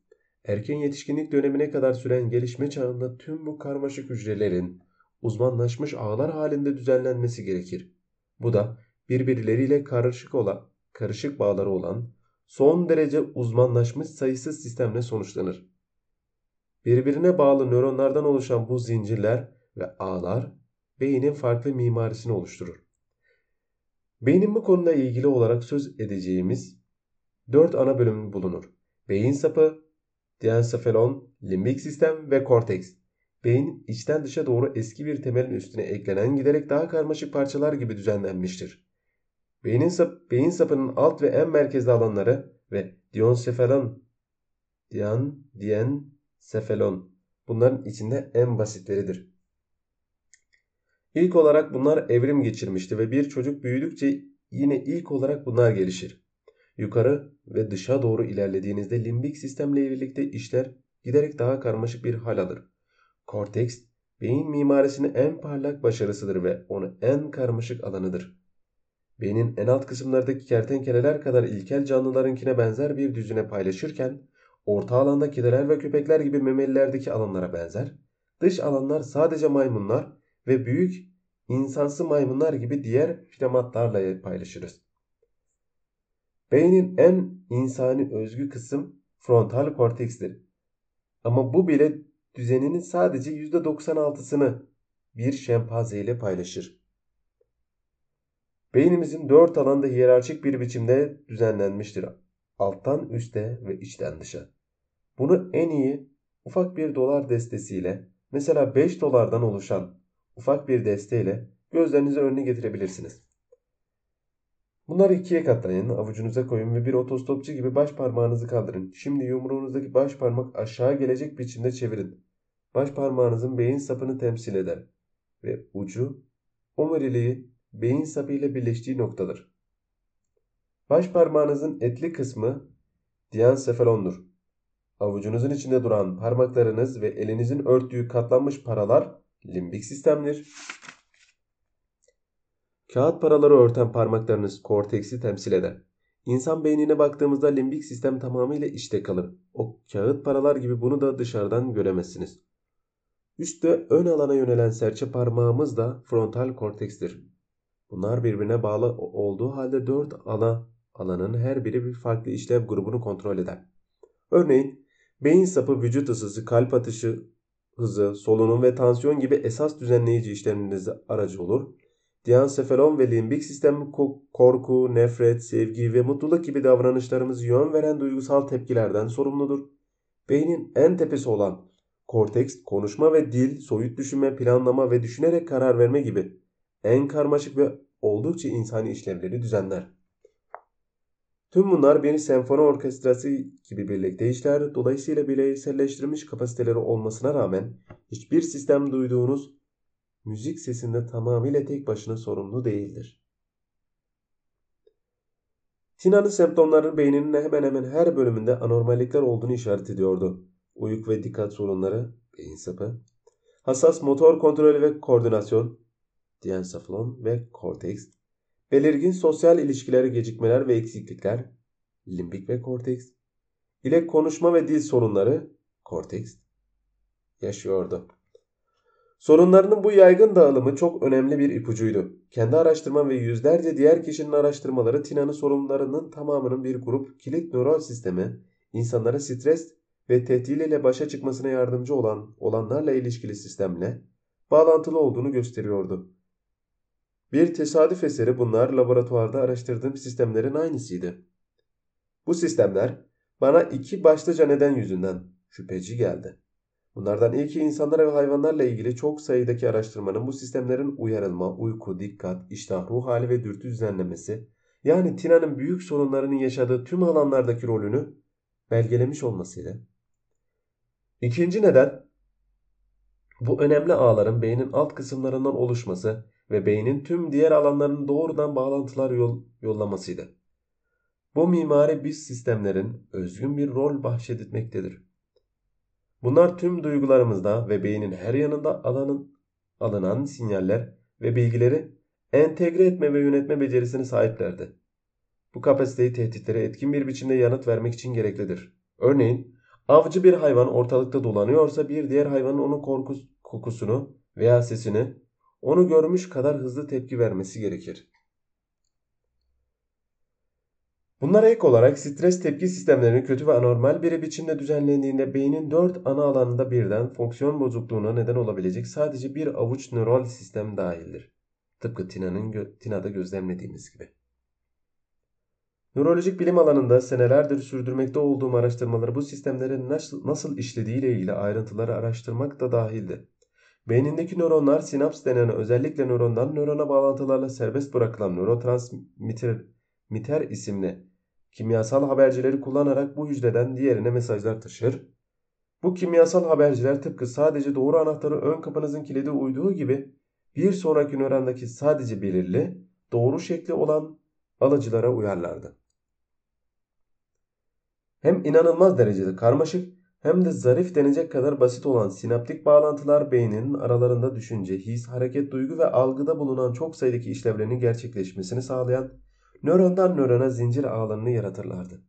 Erken yetişkinlik dönemine kadar süren gelişme çağında tüm bu karmaşık hücrelerin uzmanlaşmış ağlar halinde düzenlenmesi gerekir. Bu da birbirleriyle karışık olan, karışık bağları olan son derece uzmanlaşmış sayısız sistemle sonuçlanır. Birbirine bağlı nöronlardan oluşan bu zincirler ve ağlar beynin farklı mimarisini oluşturur. Beynin bu konuda ilgili olarak söz edeceğimiz dört ana bölüm bulunur. Beyin sapı, diencephalon, limbik sistem ve korteks. Beyin içten dışa doğru eski bir temelin üstüne eklenen giderek daha karmaşık parçalar gibi düzenlenmiştir. Beynin sap, beyin sapının alt ve en merkezli alanları ve diencephalon, dian, dien, sefalon bunların içinde en basitleridir. İlk olarak bunlar evrim geçirmişti ve bir çocuk büyüdükçe yine ilk olarak bunlar gelişir. Yukarı ve dışa doğru ilerlediğinizde limbik sistemle birlikte işler giderek daha karmaşık bir hal alır. Korteks, beyin mimarisinin en parlak başarısıdır ve onu en karmaşık alanıdır. Beynin en alt kısımlardaki kertenkeleler kadar ilkel canlılarınkine benzer bir düzüne paylaşırken, orta alanda kediler ve köpekler gibi memelilerdeki alanlara benzer, dış alanlar sadece maymunlar ve büyük insansı maymunlar gibi diğer primatlarla paylaşırız. Beynin en insani özgü kısım frontal kortekstir. Ama bu bile düzeninin sadece %96'sını bir şempanze ile paylaşır. Beynimizin dört alanda hiyerarşik bir biçimde düzenlenmiştir. Alttan üste ve içten dışa. Bunu en iyi ufak bir dolar destesiyle mesela 5 dolardan oluşan ufak bir desteyle gözlerinizi önüne getirebilirsiniz. Bunları ikiye katlayın, avucunuza koyun ve bir otostopçu gibi baş parmağınızı kaldırın. Şimdi yumruğunuzdaki baş parmak aşağı gelecek biçimde çevirin. Baş parmağınızın beyin sapını temsil eder ve ucu omuriliği beyin sapı ile birleştiği noktadır. Baş parmağınızın etli kısmı diensefalondur. Avucunuzun içinde duran parmaklarınız ve elinizin örttüğü katlanmış paralar limbik sistemdir. Kağıt paraları örten parmaklarınız korteksi temsil eder. İnsan beynine baktığımızda limbik sistem tamamıyla işte kalır. O kağıt paralar gibi bunu da dışarıdan göremezsiniz. Üstte ön alana yönelen serçe parmağımız da frontal kortekstir. Bunlar birbirine bağlı olduğu halde dört ana alanın her biri bir farklı işlev grubunu kontrol eder. Örneğin beyin sapı vücut ısısı, kalp atışı hızı, solunum ve tansiyon gibi esas düzenleyici işlemlerinize aracı olur. Diencephalon ve limbik sistem korku, nefret, sevgi ve mutluluk gibi davranışlarımızı yön veren duygusal tepkilerden sorumludur. Beynin en tepesi olan korteks, konuşma ve dil, soyut düşünme, planlama ve düşünerek karar verme gibi en karmaşık ve oldukça insani işlevleri düzenler. Tüm bunlar bir senfoni orkestrası gibi birlikte işler. Dolayısıyla bireyselleştirilmiş kapasiteleri olmasına rağmen hiçbir sistem duyduğunuz müzik sesinde tamamıyla tek başına sorumlu değildir. Tina'nın semptomları beyninin hemen hemen her bölümünde anormallikler olduğunu işaret ediyordu. Uyku ve dikkat sorunları, beyin sapı, hassas motor kontrolü ve koordinasyon, diencephalon ve korteks, belirgin sosyal ilişkileri gecikmeler ve eksiklikler, limbik ve korteks, ile konuşma ve dil sorunları, korteks, yaşıyordu. Sorunlarının bu yaygın dağılımı çok önemli bir ipucuydu. Kendi araştırmam ve yüzlerce diğer kişinin araştırmaları Tina'nın sorunlarının tamamının bir grup kilit nöral sistemi, insanlara stres ve tehditle başa çıkmasına yardımcı olan olanlarla ilişkili sistemle bağlantılı olduğunu gösteriyordu. Bir tesadüf eseri bunlar laboratuvarda araştırdığım sistemlerin aynısıydı. Bu sistemler bana iki başlıca neden yüzünden şüpheci geldi. Bunlardan ilki insanlara ve hayvanlarla ilgili çok sayıdaki araştırmanın bu sistemlerin uyarılma, uyku, dikkat, iştah, ruh hali ve dürtü düzenlemesi yani Tina'nın büyük sorunlarının yaşadığı tüm alanlardaki rolünü belgelemiş olmasıydı. İkinci neden bu önemli ağların beynin alt kısımlarından oluşması ve beynin tüm diğer alanlarının doğrudan bağlantılar yol, yollamasıydı. Bu mimari biz sistemlerin özgün bir rol bahşedilmektedir. Bunlar tüm duygularımızda ve beynin her yanında alanın, alınan sinyaller ve bilgileri entegre etme ve yönetme becerisine sahiplerdi. Bu kapasiteyi tehditlere etkin bir biçimde yanıt vermek için gereklidir. Örneğin Avcı bir hayvan ortalıkta dolanıyorsa bir diğer hayvanın onun korkus, kokusunu veya sesini onu görmüş kadar hızlı tepki vermesi gerekir. Bunlara ek olarak stres tepki sistemlerinin kötü ve anormal bir biçimde düzenlendiğinde beynin dört ana alanında birden fonksiyon bozukluğuna neden olabilecek sadece bir avuç nöral sistem dahildir. Tıpkı Tina'nın Tina'da gözlemlediğimiz gibi. Nörolojik bilim alanında senelerdir sürdürmekte olduğum araştırmaları bu sistemlerin nasıl, nasıl işlediği ile ilgili ayrıntıları araştırmak da dahildi. Beynindeki nöronlar sinaps denen özellikle nörondan nörona bağlantılarla serbest bırakılan nörotransmitter isimli kimyasal habercileri kullanarak bu hücreden diğerine mesajlar taşır. Bu kimyasal haberciler tıpkı sadece doğru anahtarı ön kapınızın kilidi uyduğu gibi bir sonraki nörondaki sadece belirli, doğru şekli olan alıcılara uyarlardı. Hem inanılmaz derecede karmaşık hem de zarif denecek kadar basit olan sinaptik bağlantılar beynin aralarında düşünce, his, hareket, duygu ve algıda bulunan çok sayıdaki işlevlerinin gerçekleşmesini sağlayan nörondan nörona zincir ağlarını yaratırlardı.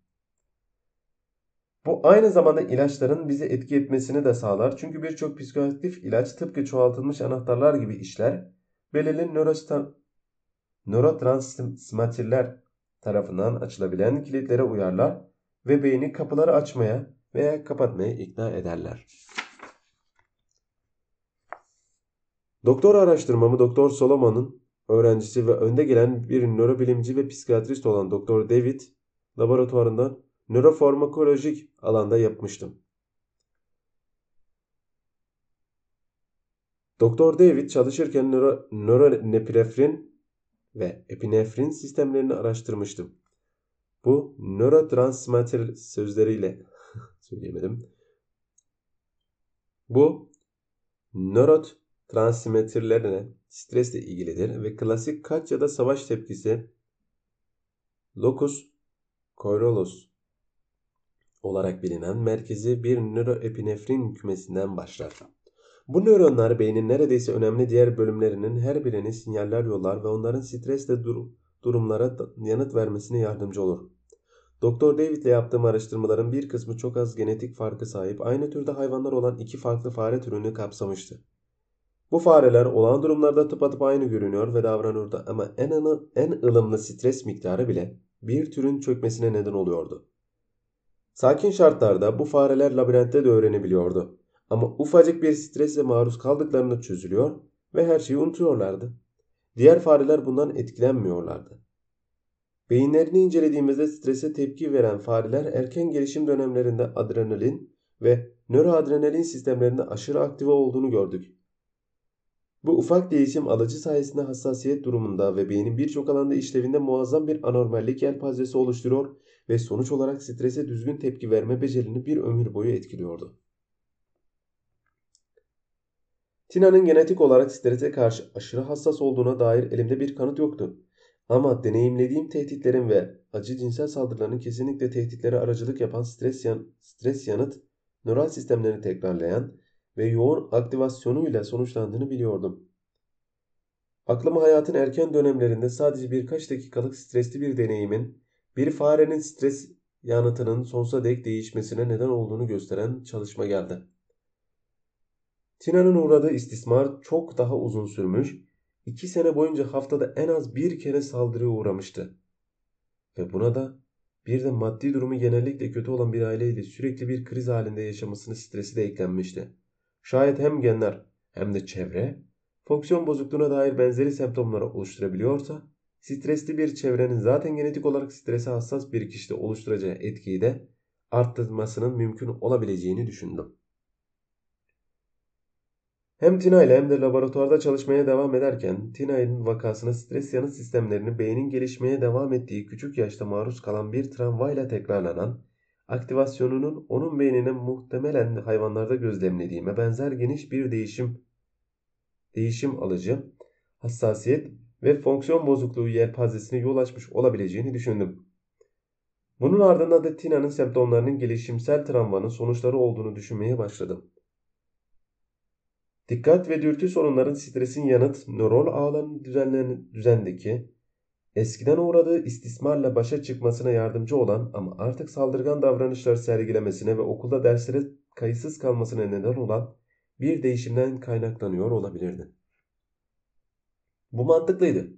Bu aynı zamanda ilaçların bizi etki etmesini de sağlar. Çünkü birçok psikoaktif ilaç tıpkı çoğaltılmış anahtarlar gibi işler, belirli nörotransmitterler tarafından açılabilen kilitlere uyarlar ve beyni kapıları açmaya veya kapatmaya ikna ederler. Doktor araştırmamı Doktor Solomon'un öğrencisi ve önde gelen bir nörobilimci ve psikiyatrist olan Doktor David laboratuvarından nörofarmakolojik alanda yapmıştım. Doktor David çalışırken nöro, nöronepinefrin ve epinefrin sistemlerini araştırmıştım. Bu nörotransmitter sözleriyle *laughs* söyleyemedim. Bu nörotransmitterlerine stresle ilgilidir ve klasik kaç ya da savaş tepkisi locus coeruleus olarak bilinen merkezi bir nöroepinefrin kümesinden başlar. Bu nöronlar beynin neredeyse önemli diğer bölümlerinin her birine sinyaller yollar ve onların stresle dur durumlara yanıt vermesine yardımcı olur. Doktor David ile yaptığım araştırmaların bir kısmı çok az genetik farkı sahip aynı türde hayvanlar olan iki farklı fare türünü kapsamıştı. Bu fareler olağan durumlarda tıpatıp aynı görünüyor ve davranıyordu ama en, ını, en ılımlı stres miktarı bile bir türün çökmesine neden oluyordu. Sakin şartlarda bu fareler labirentte de öğrenebiliyordu. Ama ufacık bir strese maruz kaldıklarında çözülüyor ve her şeyi unutuyorlardı. Diğer fareler bundan etkilenmiyorlardı. Beyinlerini incelediğimizde strese tepki veren fareler erken gelişim dönemlerinde adrenalin ve nöroadrenalin sistemlerinde aşırı aktive olduğunu gördük. Bu ufak değişim alıcı sayesinde hassasiyet durumunda ve beynin birçok alanda işlevinde muazzam bir anormallik yelpazesi oluşturuyor ve sonuç olarak strese düzgün tepki verme becerini bir ömür boyu etkiliyordu. Tina'nın genetik olarak strese karşı aşırı hassas olduğuna dair elimde bir kanıt yoktu. Ama deneyimlediğim tehditlerin ve acı cinsel saldırıların kesinlikle tehditlere aracılık yapan stres, yan, stres yanıt nöral sistemlerini tekrarlayan ve yoğun aktivasyonuyla sonuçlandığını biliyordum. Aklıma hayatın erken dönemlerinde sadece birkaç dakikalık stresli bir deneyimin bir farenin stres yanıtının sonsuza dek değişmesine neden olduğunu gösteren çalışma geldi. Tina'nın uğradığı istismar çok daha uzun sürmüş, iki sene boyunca haftada en az bir kere saldırıya uğramıştı. Ve buna da bir de maddi durumu genellikle kötü olan bir aileyle sürekli bir kriz halinde yaşamasının stresi de eklenmişti. Şayet hem genler hem de çevre fonksiyon bozukluğuna dair benzeri semptomları oluşturabiliyorsa stresli bir çevrenin zaten genetik olarak strese hassas bir kişide oluşturacağı etkiyi de arttırmasının mümkün olabileceğini düşündüm. Hem Tina ile hem de laboratuvarda çalışmaya devam ederken Tina'nın vakasına stres yanıt sistemlerini beynin gelişmeye devam ettiği küçük yaşta maruz kalan bir travmayla tekrarlanan aktivasyonunun onun beynine muhtemelen hayvanlarda gözlemlediğime benzer geniş bir değişim değişim alıcı, hassasiyet ve fonksiyon bozukluğu yelpazesine yol açmış olabileceğini düşündüm. Bunun ardından da Tina'nın semptomlarının gelişimsel travmanın sonuçları olduğunu düşünmeye başladım. Dikkat ve dürtü sorunların stresin yanıt, nöral ağların düzenlendeki eskiden uğradığı istismarla başa çıkmasına yardımcı olan ama artık saldırgan davranışlar sergilemesine ve okulda derslere kayıtsız kalmasına neden olan bir değişimden kaynaklanıyor olabilirdi. Bu mantıklıydı.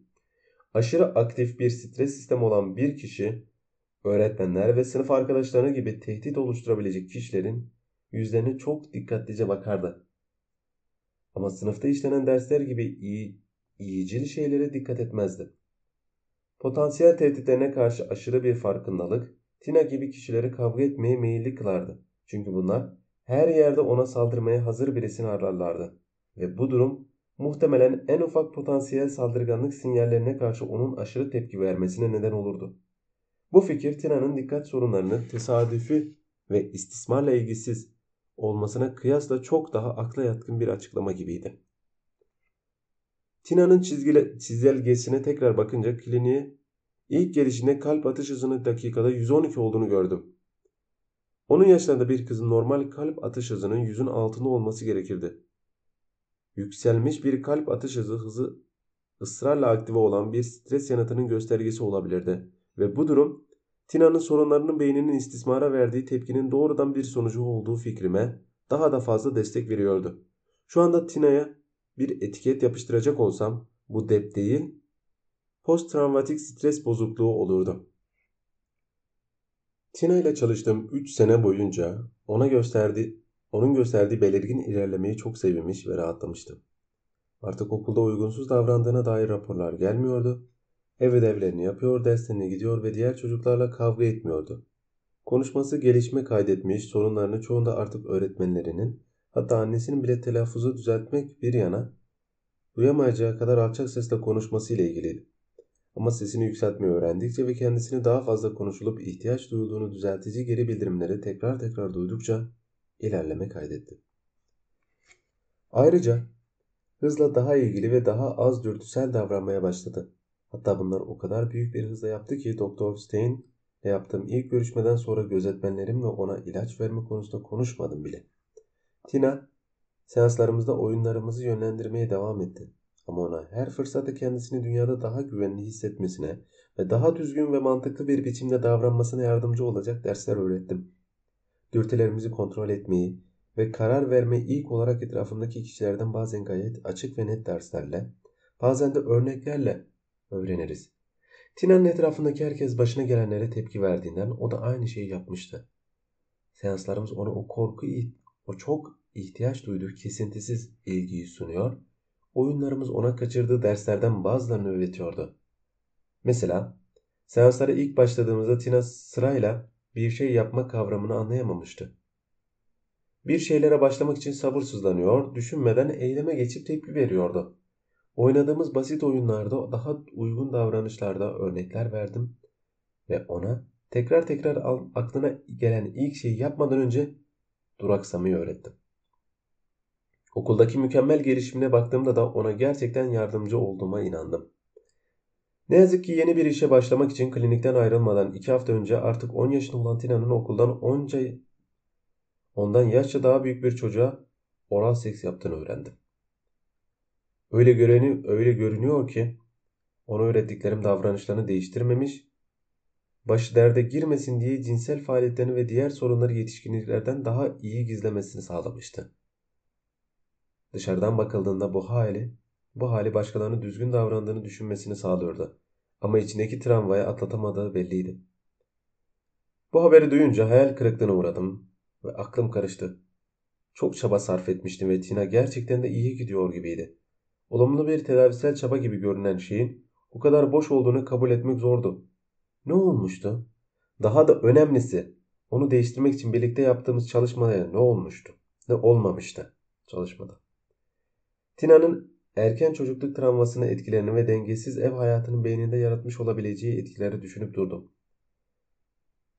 Aşırı aktif bir stres sistemi olan bir kişi, öğretmenler ve sınıf arkadaşlarına gibi tehdit oluşturabilecek kişilerin yüzlerine çok dikkatlice bakardı. Ama sınıfta işlenen dersler gibi iyi, iyicil şeylere dikkat etmezdi. Potansiyel tehditlerine karşı aşırı bir farkındalık, Tina gibi kişileri kavga etmeye meyilli kılardı. Çünkü bunlar her yerde ona saldırmaya hazır birisini ararlardı. Ve bu durum muhtemelen en ufak potansiyel saldırganlık sinyallerine karşı onun aşırı tepki vermesine neden olurdu. Bu fikir Tina'nın dikkat sorunlarını tesadüfi ve istismarla ilgisiz olmasına kıyasla çok daha akla yatkın bir açıklama gibiydi. Tina'nın çizelgesine tekrar bakınca kliniğe ilk gelişinde kalp atış hızının dakikada 112 olduğunu gördüm. Onun yaşlarında bir kızın normal kalp atış hızının yüzün altında olması gerekirdi. Yükselmiş bir kalp atış hızı hızı ısrarla aktive olan bir stres yanıtının göstergesi olabilirdi ve bu durum Tina'nın sorunlarının beyninin istismara verdiği tepkinin doğrudan bir sonucu olduğu fikrime daha da fazla destek veriyordu. Şu anda Tina'ya bir etiket yapıştıracak olsam bu dep değil post travmatik stres bozukluğu olurdu. Tina ile çalıştığım 3 sene boyunca ona gösterdiği, onun gösterdiği belirgin ilerlemeyi çok sevinmiş ve rahatlamıştım. Artık okulda uygunsuz davrandığına dair raporlar gelmiyordu. Ev ödevlerini yapıyor, derslerine gidiyor ve diğer çocuklarla kavga etmiyordu. Konuşması gelişme kaydetmiş, sorunlarını çoğunda artık öğretmenlerinin, hatta annesinin bile telaffuzu düzeltmek bir yana, duyamayacağı kadar alçak sesle konuşması ile ilgiliydi. Ama sesini yükseltmeyi öğrendikçe ve kendisini daha fazla konuşulup ihtiyaç duyulduğunu düzeltici geri bildirimleri tekrar tekrar duydukça ilerleme kaydetti. Ayrıca hızla daha ilgili ve daha az dürtüsel davranmaya başladı. Hatta bunlar o kadar büyük bir hızla yaptı ki Doktor Stein ile yaptığım ilk görüşmeden sonra gözetmenlerimle ona ilaç verme konusunda konuşmadım bile. Tina seanslarımızda oyunlarımızı yönlendirmeye devam etti. Ama ona her fırsatta kendisini dünyada daha güvenli hissetmesine ve daha düzgün ve mantıklı bir biçimde davranmasına yardımcı olacak dersler öğrettim. Dürtülerimizi kontrol etmeyi ve karar vermeyi ilk olarak etrafındaki kişilerden bazen gayet açık ve net derslerle, bazen de örneklerle öğreniriz. Tina'nın etrafındaki herkes başına gelenlere tepki verdiğinden o da aynı şeyi yapmıştı. Seanslarımız ona o korku, o çok ihtiyaç duyduğu kesintisiz ilgiyi sunuyor oyunlarımız ona kaçırdığı derslerden bazılarını öğretiyordu. Mesela seanslara ilk başladığımızda Tina sırayla bir şey yapma kavramını anlayamamıştı. Bir şeylere başlamak için sabırsızlanıyor, düşünmeden eyleme geçip tepki veriyordu. Oynadığımız basit oyunlarda daha uygun davranışlarda örnekler verdim ve ona tekrar tekrar aklına gelen ilk şeyi yapmadan önce duraksamayı öğrettim. Okuldaki mükemmel gelişimine baktığımda da ona gerçekten yardımcı olduğuma inandım. Ne yazık ki yeni bir işe başlamak için klinikten ayrılmadan iki hafta önce artık 10 yaşında olan Tina'nın okuldan onca ondan yaşça daha büyük bir çocuğa oral seks yaptığını öğrendim. Öyle göreni öyle görünüyor ki ona öğrettiklerim davranışlarını değiştirmemiş, başı derde girmesin diye cinsel faaliyetlerini ve diğer sorunları yetişkinliklerden daha iyi gizlemesini sağlamıştı. Dışarıdan bakıldığında bu hali, bu hali başkalarının düzgün davrandığını düşünmesini sağlıyordu. Ama içindeki tramvayı atlatamadığı belliydi. Bu haberi duyunca hayal kırıklığına uğradım ve aklım karıştı. Çok çaba sarf etmiştim ve Tina gerçekten de iyi gidiyor gibiydi. Olumlu bir tedavisel çaba gibi görünen şeyin o kadar boş olduğunu kabul etmek zordu. Ne olmuştu? Daha da önemlisi onu değiştirmek için birlikte yaptığımız çalışmaya ne olmuştu? Ne olmamıştı çalışmada? Tina'nın erken çocukluk travmasını etkilerini ve dengesiz ev hayatının beyninde yaratmış olabileceği etkileri düşünüp durdum.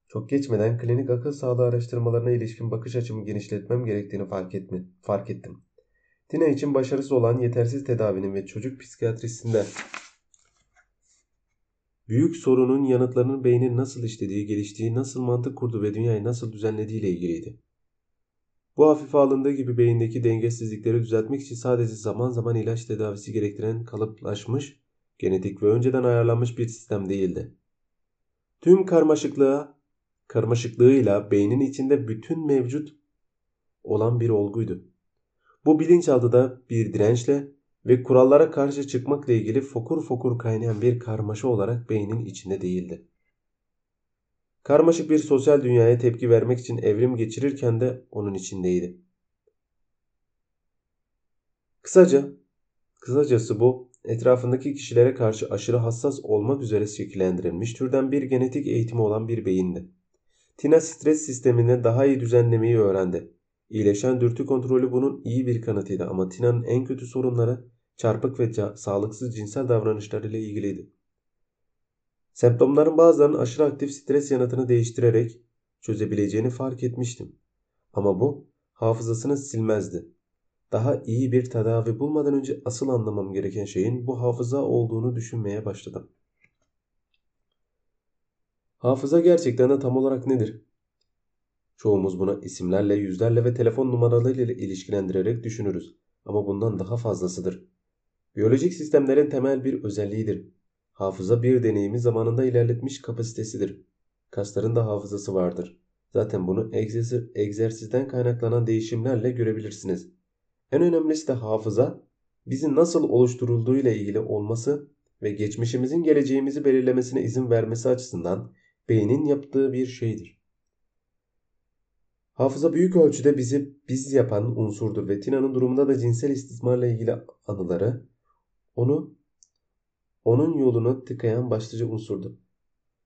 Çok geçmeden klinik akıl sağlığı araştırmalarına ilişkin bakış açımı genişletmem gerektiğini fark, etme, fark ettim. Tina için başarısız olan yetersiz tedavinin ve çocuk psikiyatrisinde büyük sorunun yanıtlarının beynin nasıl işlediği, geliştiği, nasıl mantık kurdu ve dünyayı nasıl düzenlediği ile ilgiliydi. Bu hafife alındığı gibi beyindeki dengesizlikleri düzeltmek için sadece zaman zaman ilaç tedavisi gerektiren kalıplaşmış, genetik ve önceden ayarlanmış bir sistem değildi. Tüm karmaşıklığa, karmaşıklığıyla beynin içinde bütün mevcut olan bir olguydu. Bu bilinçaltıda bir dirençle ve kurallara karşı çıkmakla ilgili fokur fokur kaynayan bir karmaşa olarak beynin içinde değildi. Karmaşık bir sosyal dünyaya tepki vermek için evrim geçirirken de onun içindeydi. Kısaca, kısacası bu etrafındaki kişilere karşı aşırı hassas olmak üzere şekillendirilmiş türden bir genetik eğitimi olan bir beyindi. Tina stres sistemini daha iyi düzenlemeyi öğrendi. İyileşen dürtü kontrolü bunun iyi bir kanıtıydı ama Tina'nın en kötü sorunları çarpık ve sağlıksız cinsel davranışlarıyla ilgiliydi. Semptomların bazılarının aşırı aktif stres yanıtını değiştirerek çözebileceğini fark etmiştim. Ama bu hafızasını silmezdi. Daha iyi bir tedavi bulmadan önce asıl anlamam gereken şeyin bu hafıza olduğunu düşünmeye başladım. Hafıza gerçekten de tam olarak nedir? Çoğumuz buna isimlerle, yüzlerle ve telefon numaralarıyla ilişkilendirerek düşünürüz. Ama bundan daha fazlasıdır. Biyolojik sistemlerin temel bir özelliğidir. Hafıza bir deneyimi zamanında ilerletmiş kapasitesidir. Kasların da hafızası vardır. Zaten bunu egzersizden kaynaklanan değişimlerle görebilirsiniz. En önemlisi de hafıza, bizi nasıl oluşturulduğuyla ilgili olması ve geçmişimizin geleceğimizi belirlemesine izin vermesi açısından beynin yaptığı bir şeydir. Hafıza büyük ölçüde bizi biz yapan unsurdur ve Tina'nın durumunda da cinsel istismarla ilgili anıları onu onun yolunu tıkayan başlıca unsurdu.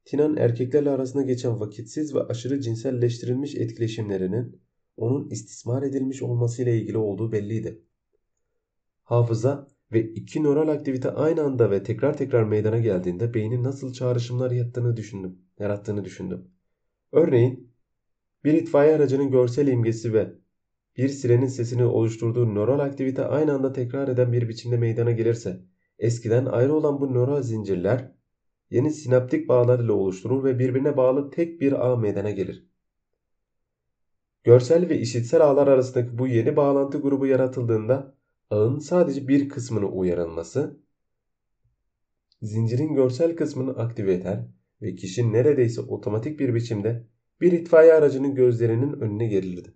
Tina'nın erkeklerle arasında geçen vakitsiz ve aşırı cinselleştirilmiş etkileşimlerinin onun istismar edilmiş olmasıyla ilgili olduğu belliydi. Hafıza ve iki nöral aktivite aynı anda ve tekrar tekrar meydana geldiğinde beynin nasıl çağrışımlar yarattığını düşündüm. Yarattığını düşündüm. Örneğin bir itfaiye aracının görsel imgesi ve bir sirenin sesini oluşturduğu nöral aktivite aynı anda tekrar eden bir biçimde meydana gelirse eskiden ayrı olan bu nöral zincirler yeni sinaptik bağlar ile oluşturur ve birbirine bağlı tek bir ağ meydana gelir. Görsel ve işitsel ağlar arasındaki bu yeni bağlantı grubu yaratıldığında ağın sadece bir kısmını uyarılması zincirin görsel kısmını aktive eder ve kişi neredeyse otomatik bir biçimde bir itfaiye aracının gözlerinin önüne gerilirdi.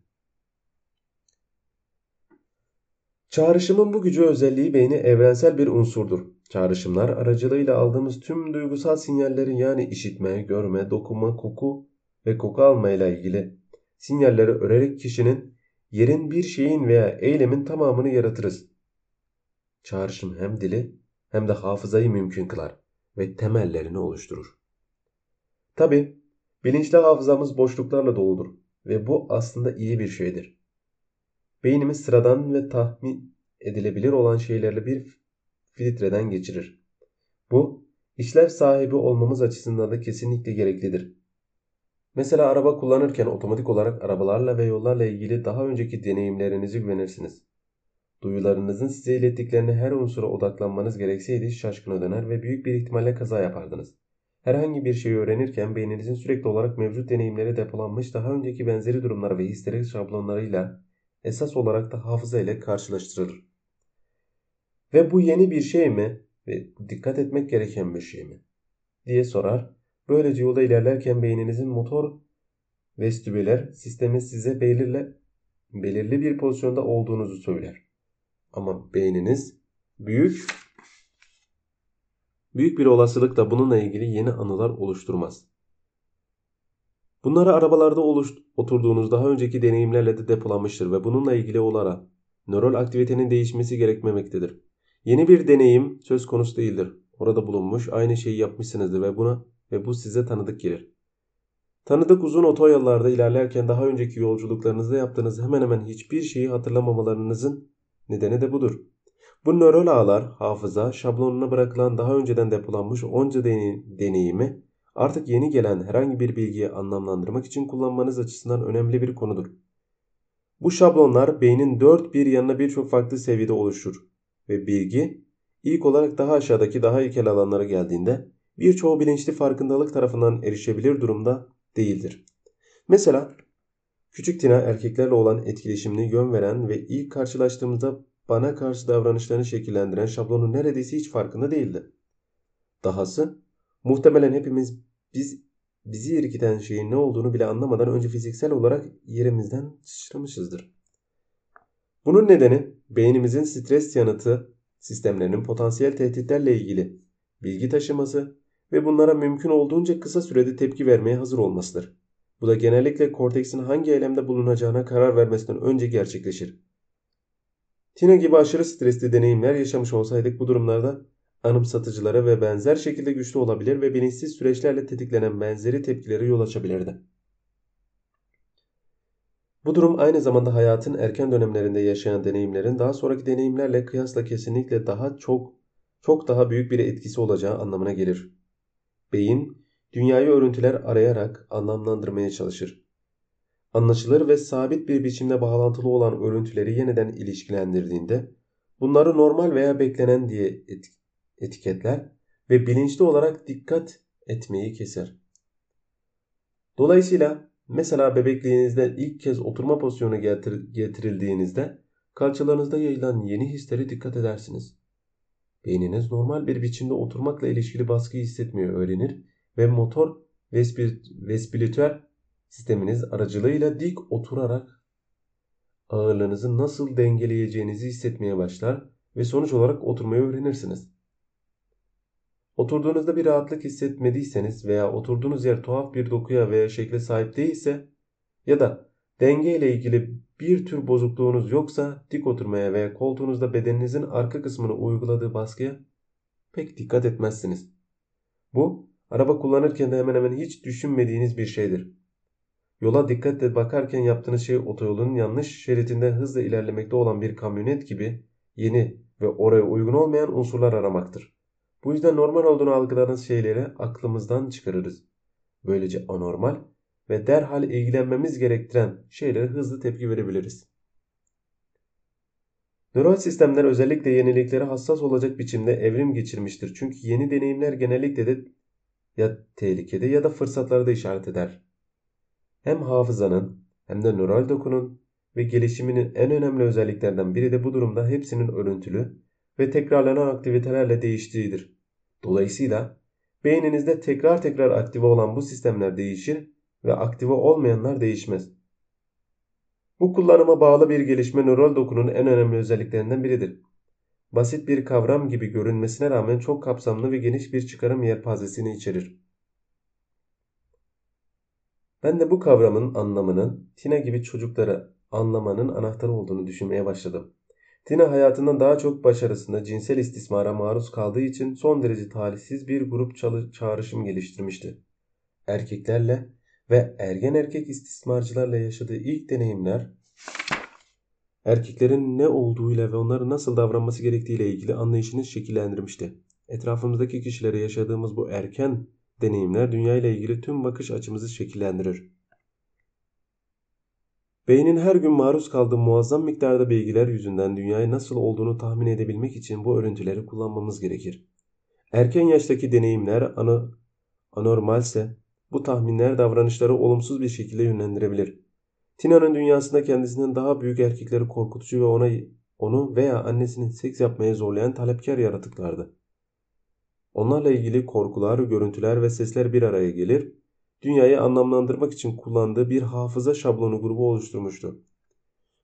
Çağrışımın bu gücü özelliği beyni evrensel bir unsurdur. Çağrışımlar aracılığıyla aldığımız tüm duygusal sinyallerin yani işitme, görme, dokunma, koku ve koku alma ile ilgili sinyalleri örerek kişinin yerin bir şeyin veya eylemin tamamını yaratırız. Çağrışım hem dili hem de hafızayı mümkün kılar ve temellerini oluşturur. Tabi bilinçli hafızamız boşluklarla doludur ve bu aslında iyi bir şeydir. Beynimiz sıradan ve tahmin edilebilir olan şeylerle bir filtreden geçirir. Bu işlev sahibi olmamız açısından da kesinlikle gereklidir. Mesela araba kullanırken otomatik olarak arabalarla ve yollarla ilgili daha önceki deneyimlerinizi güvenirsiniz. Duyularınızın size ilettiklerine her unsura odaklanmanız gerekseydi şaşkına döner ve büyük bir ihtimalle kaza yapardınız. Herhangi bir şeyi öğrenirken beyninizin sürekli olarak mevcut deneyimleri depolanmış daha önceki benzeri durumlar ve hisleri şablonlarıyla esas olarak da hafıza ile karşılaştırılır. Ve bu yeni bir şey mi ve dikkat etmek gereken bir şey mi diye sorar Böylece yolda ilerlerken beyninizin motor vestibüler sistemi size belirli, belirli bir pozisyonda olduğunuzu söyler. Ama beyniniz büyük büyük bir olasılıkla bununla ilgili yeni anılar oluşturmaz. Bunları arabalarda oluş, oturduğunuz daha önceki deneyimlerle de depolanmıştır ve bununla ilgili olarak nöral aktivitenin değişmesi gerekmemektedir. Yeni bir deneyim söz konusu değildir. Orada bulunmuş aynı şeyi yapmışsınızdır ve buna ve bu size tanıdık gelir. Tanıdık uzun otoyollarda ilerlerken daha önceki yolculuklarınızda yaptığınız hemen hemen hiçbir şeyi hatırlamamalarınızın nedeni de budur. Bu nöral ağlar, hafıza, şablonuna bırakılan daha önceden depolanmış onca deneyimi artık yeni gelen herhangi bir bilgiyi anlamlandırmak için kullanmanız açısından önemli bir konudur. Bu şablonlar beynin dört bir yanına birçok farklı seviyede oluşur ve bilgi ilk olarak daha aşağıdaki daha ilkel alanlara geldiğinde birçoğu bilinçli farkındalık tarafından erişebilir durumda değildir. Mesela küçük Tina erkeklerle olan etkileşimini yön veren ve ilk karşılaştığımızda bana karşı davranışlarını şekillendiren şablonun neredeyse hiç farkında değildi. Dahası muhtemelen hepimiz biz bizi irkiten şeyin ne olduğunu bile anlamadan önce fiziksel olarak yerimizden sıçramışızdır. Bunun nedeni beynimizin stres yanıtı sistemlerinin potansiyel tehditlerle ilgili bilgi taşıması ve bunlara mümkün olduğunca kısa sürede tepki vermeye hazır olmasıdır. Bu da genellikle korteksin hangi eylemde bulunacağına karar vermesinden önce gerçekleşir. Tina gibi aşırı stresli deneyimler yaşamış olsaydık bu durumlarda anımsatıcılara ve benzer şekilde güçlü olabilir ve bilinçsiz süreçlerle tetiklenen benzeri tepkileri yol açabilirdi. Bu durum aynı zamanda hayatın erken dönemlerinde yaşayan deneyimlerin daha sonraki deneyimlerle kıyasla kesinlikle daha çok çok daha büyük bir etkisi olacağı anlamına gelir. Beyin, dünyayı örüntüler arayarak anlamlandırmaya çalışır. Anlaşılır ve sabit bir biçimde bağlantılı olan örüntüleri yeniden ilişkilendirdiğinde bunları normal veya beklenen diye etiketler ve bilinçli olarak dikkat etmeyi keser. Dolayısıyla mesela bebekliğinizde ilk kez oturma pozisyonu getir getirildiğinizde kalçalarınızda yayılan yeni hisleri dikkat edersiniz. Beyniniz normal bir biçimde oturmakla ilişkili baskıyı hissetmeyi öğrenir ve motor ve sisteminiz aracılığıyla dik oturarak ağırlığınızı nasıl dengeleyeceğinizi hissetmeye başlar ve sonuç olarak oturmayı öğrenirsiniz. Oturduğunuzda bir rahatlık hissetmediyseniz veya oturduğunuz yer tuhaf bir dokuya veya şekle sahip değilse ya da denge ile ilgili bir tür bozukluğunuz yoksa dik oturmaya veya koltuğunuzda bedeninizin arka kısmını uyguladığı baskıya pek dikkat etmezsiniz. Bu araba kullanırken de hemen hemen hiç düşünmediğiniz bir şeydir. Yola dikkatle bakarken yaptığınız şey otoyolun yanlış şeridinde hızla ilerlemekte olan bir kamyonet gibi yeni ve oraya uygun olmayan unsurlar aramaktır. Bu yüzden normal olduğunu algıladığınız şeyleri aklımızdan çıkarırız. Böylece anormal ve derhal ilgilenmemiz gerektiren şeylere hızlı tepki verebiliriz. Nöral sistemler özellikle yeniliklere hassas olacak biçimde evrim geçirmiştir. Çünkü yeni deneyimler genellikle de ya tehlikede ya da fırsatlarda işaret eder. Hem hafızanın hem de nöral dokunun ve gelişiminin en önemli özelliklerden biri de bu durumda hepsinin örüntülü ve tekrarlanan aktivitelerle değiştiğidir. Dolayısıyla beyninizde tekrar tekrar aktive olan bu sistemler değişir ve aktive olmayanlar değişmez. Bu kullanıma bağlı bir gelişme nöral dokunun en önemli özelliklerinden biridir. Basit bir kavram gibi görünmesine rağmen çok kapsamlı ve geniş bir çıkarım yelpazesini içerir. Ben de bu kavramın anlamının Tina gibi çocukları anlamanın anahtarı olduğunu düşünmeye başladım. Tina hayatından daha çok başarısında cinsel istismara maruz kaldığı için son derece talihsiz bir grup çağrışım geliştirmişti. Erkeklerle ve ergen erkek istismarcılarla yaşadığı ilk deneyimler erkeklerin ne olduğuyla ve onların nasıl davranması gerektiğiyle ilgili anlayışını şekillendirmişti. Etrafımızdaki kişilere yaşadığımız bu erken deneyimler dünya ile ilgili tüm bakış açımızı şekillendirir. Beynin her gün maruz kaldığı muazzam miktarda bilgiler yüzünden dünyayı nasıl olduğunu tahmin edebilmek için bu örüntüleri kullanmamız gerekir. Erken yaştaki deneyimler ana, anormalse bu tahminler davranışları olumsuz bir şekilde yönlendirebilir. Tina'nın dünyasında kendisinden daha büyük erkekleri korkutucu ve ona onu veya annesinin seks yapmaya zorlayan talepkar yaratıklardı. Onlarla ilgili korkular, görüntüler ve sesler bir araya gelir dünyayı anlamlandırmak için kullandığı bir hafıza şablonu grubu oluşturmuştu.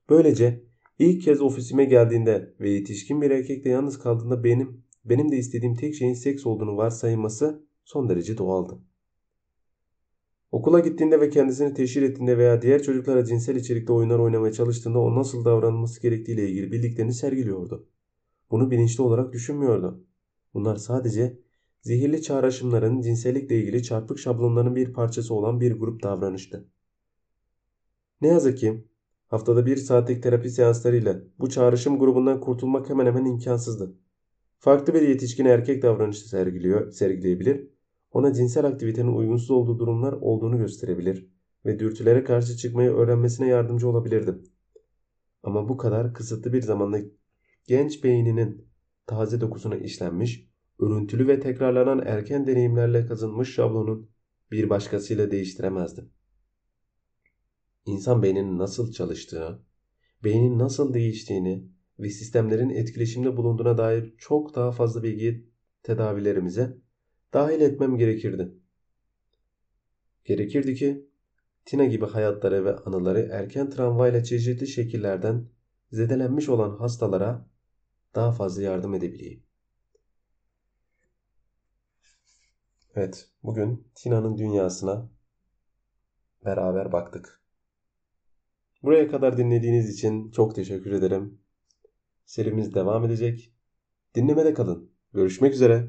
Böylece ilk kez ofisime geldiğinde ve yetişkin bir erkekle yalnız kaldığında benim benim de istediğim tek şeyin seks olduğunu varsayması son derece doğaldı. Okula gittiğinde ve kendisini teşhir ettiğinde veya diğer çocuklara cinsel içerikte oyunlar oynamaya çalıştığında o nasıl davranılması gerektiğiyle ilgili bildiklerini sergiliyordu. Bunu bilinçli olarak düşünmüyordu. Bunlar sadece zehirli çağrışımların cinsellikle ilgili çarpık şablonların bir parçası olan bir grup davranıştı. Ne yazık ki haftada bir saatlik terapi seanslarıyla bu çağrışım grubundan kurtulmak hemen hemen imkansızdı. Farklı bir yetişkin erkek davranışı sergiliyor, sergileyebilir, ona cinsel aktivitenin uygunsuz olduğu durumlar olduğunu gösterebilir ve dürtülere karşı çıkmayı öğrenmesine yardımcı olabilirdim. Ama bu kadar kısıtlı bir zamanda genç beyninin taze dokusuna işlenmiş örüntülü ve tekrarlanan erken deneyimlerle kazınmış şablonun bir başkasıyla değiştiremezdim. İnsan beyninin nasıl çalıştığı, beynin nasıl değiştiğini ve sistemlerin etkileşimde bulunduğuna dair çok daha fazla bilgi tedavilerimize dahil etmem gerekirdi. Gerekirdi ki Tina gibi hayatları ve anıları erken travmayla çeşitli şekillerden zedelenmiş olan hastalara daha fazla yardım edebileyim. Evet, bugün Tina'nın dünyasına beraber baktık. Buraya kadar dinlediğiniz için çok teşekkür ederim. Serimiz devam edecek. Dinlemede kalın. Görüşmek üzere.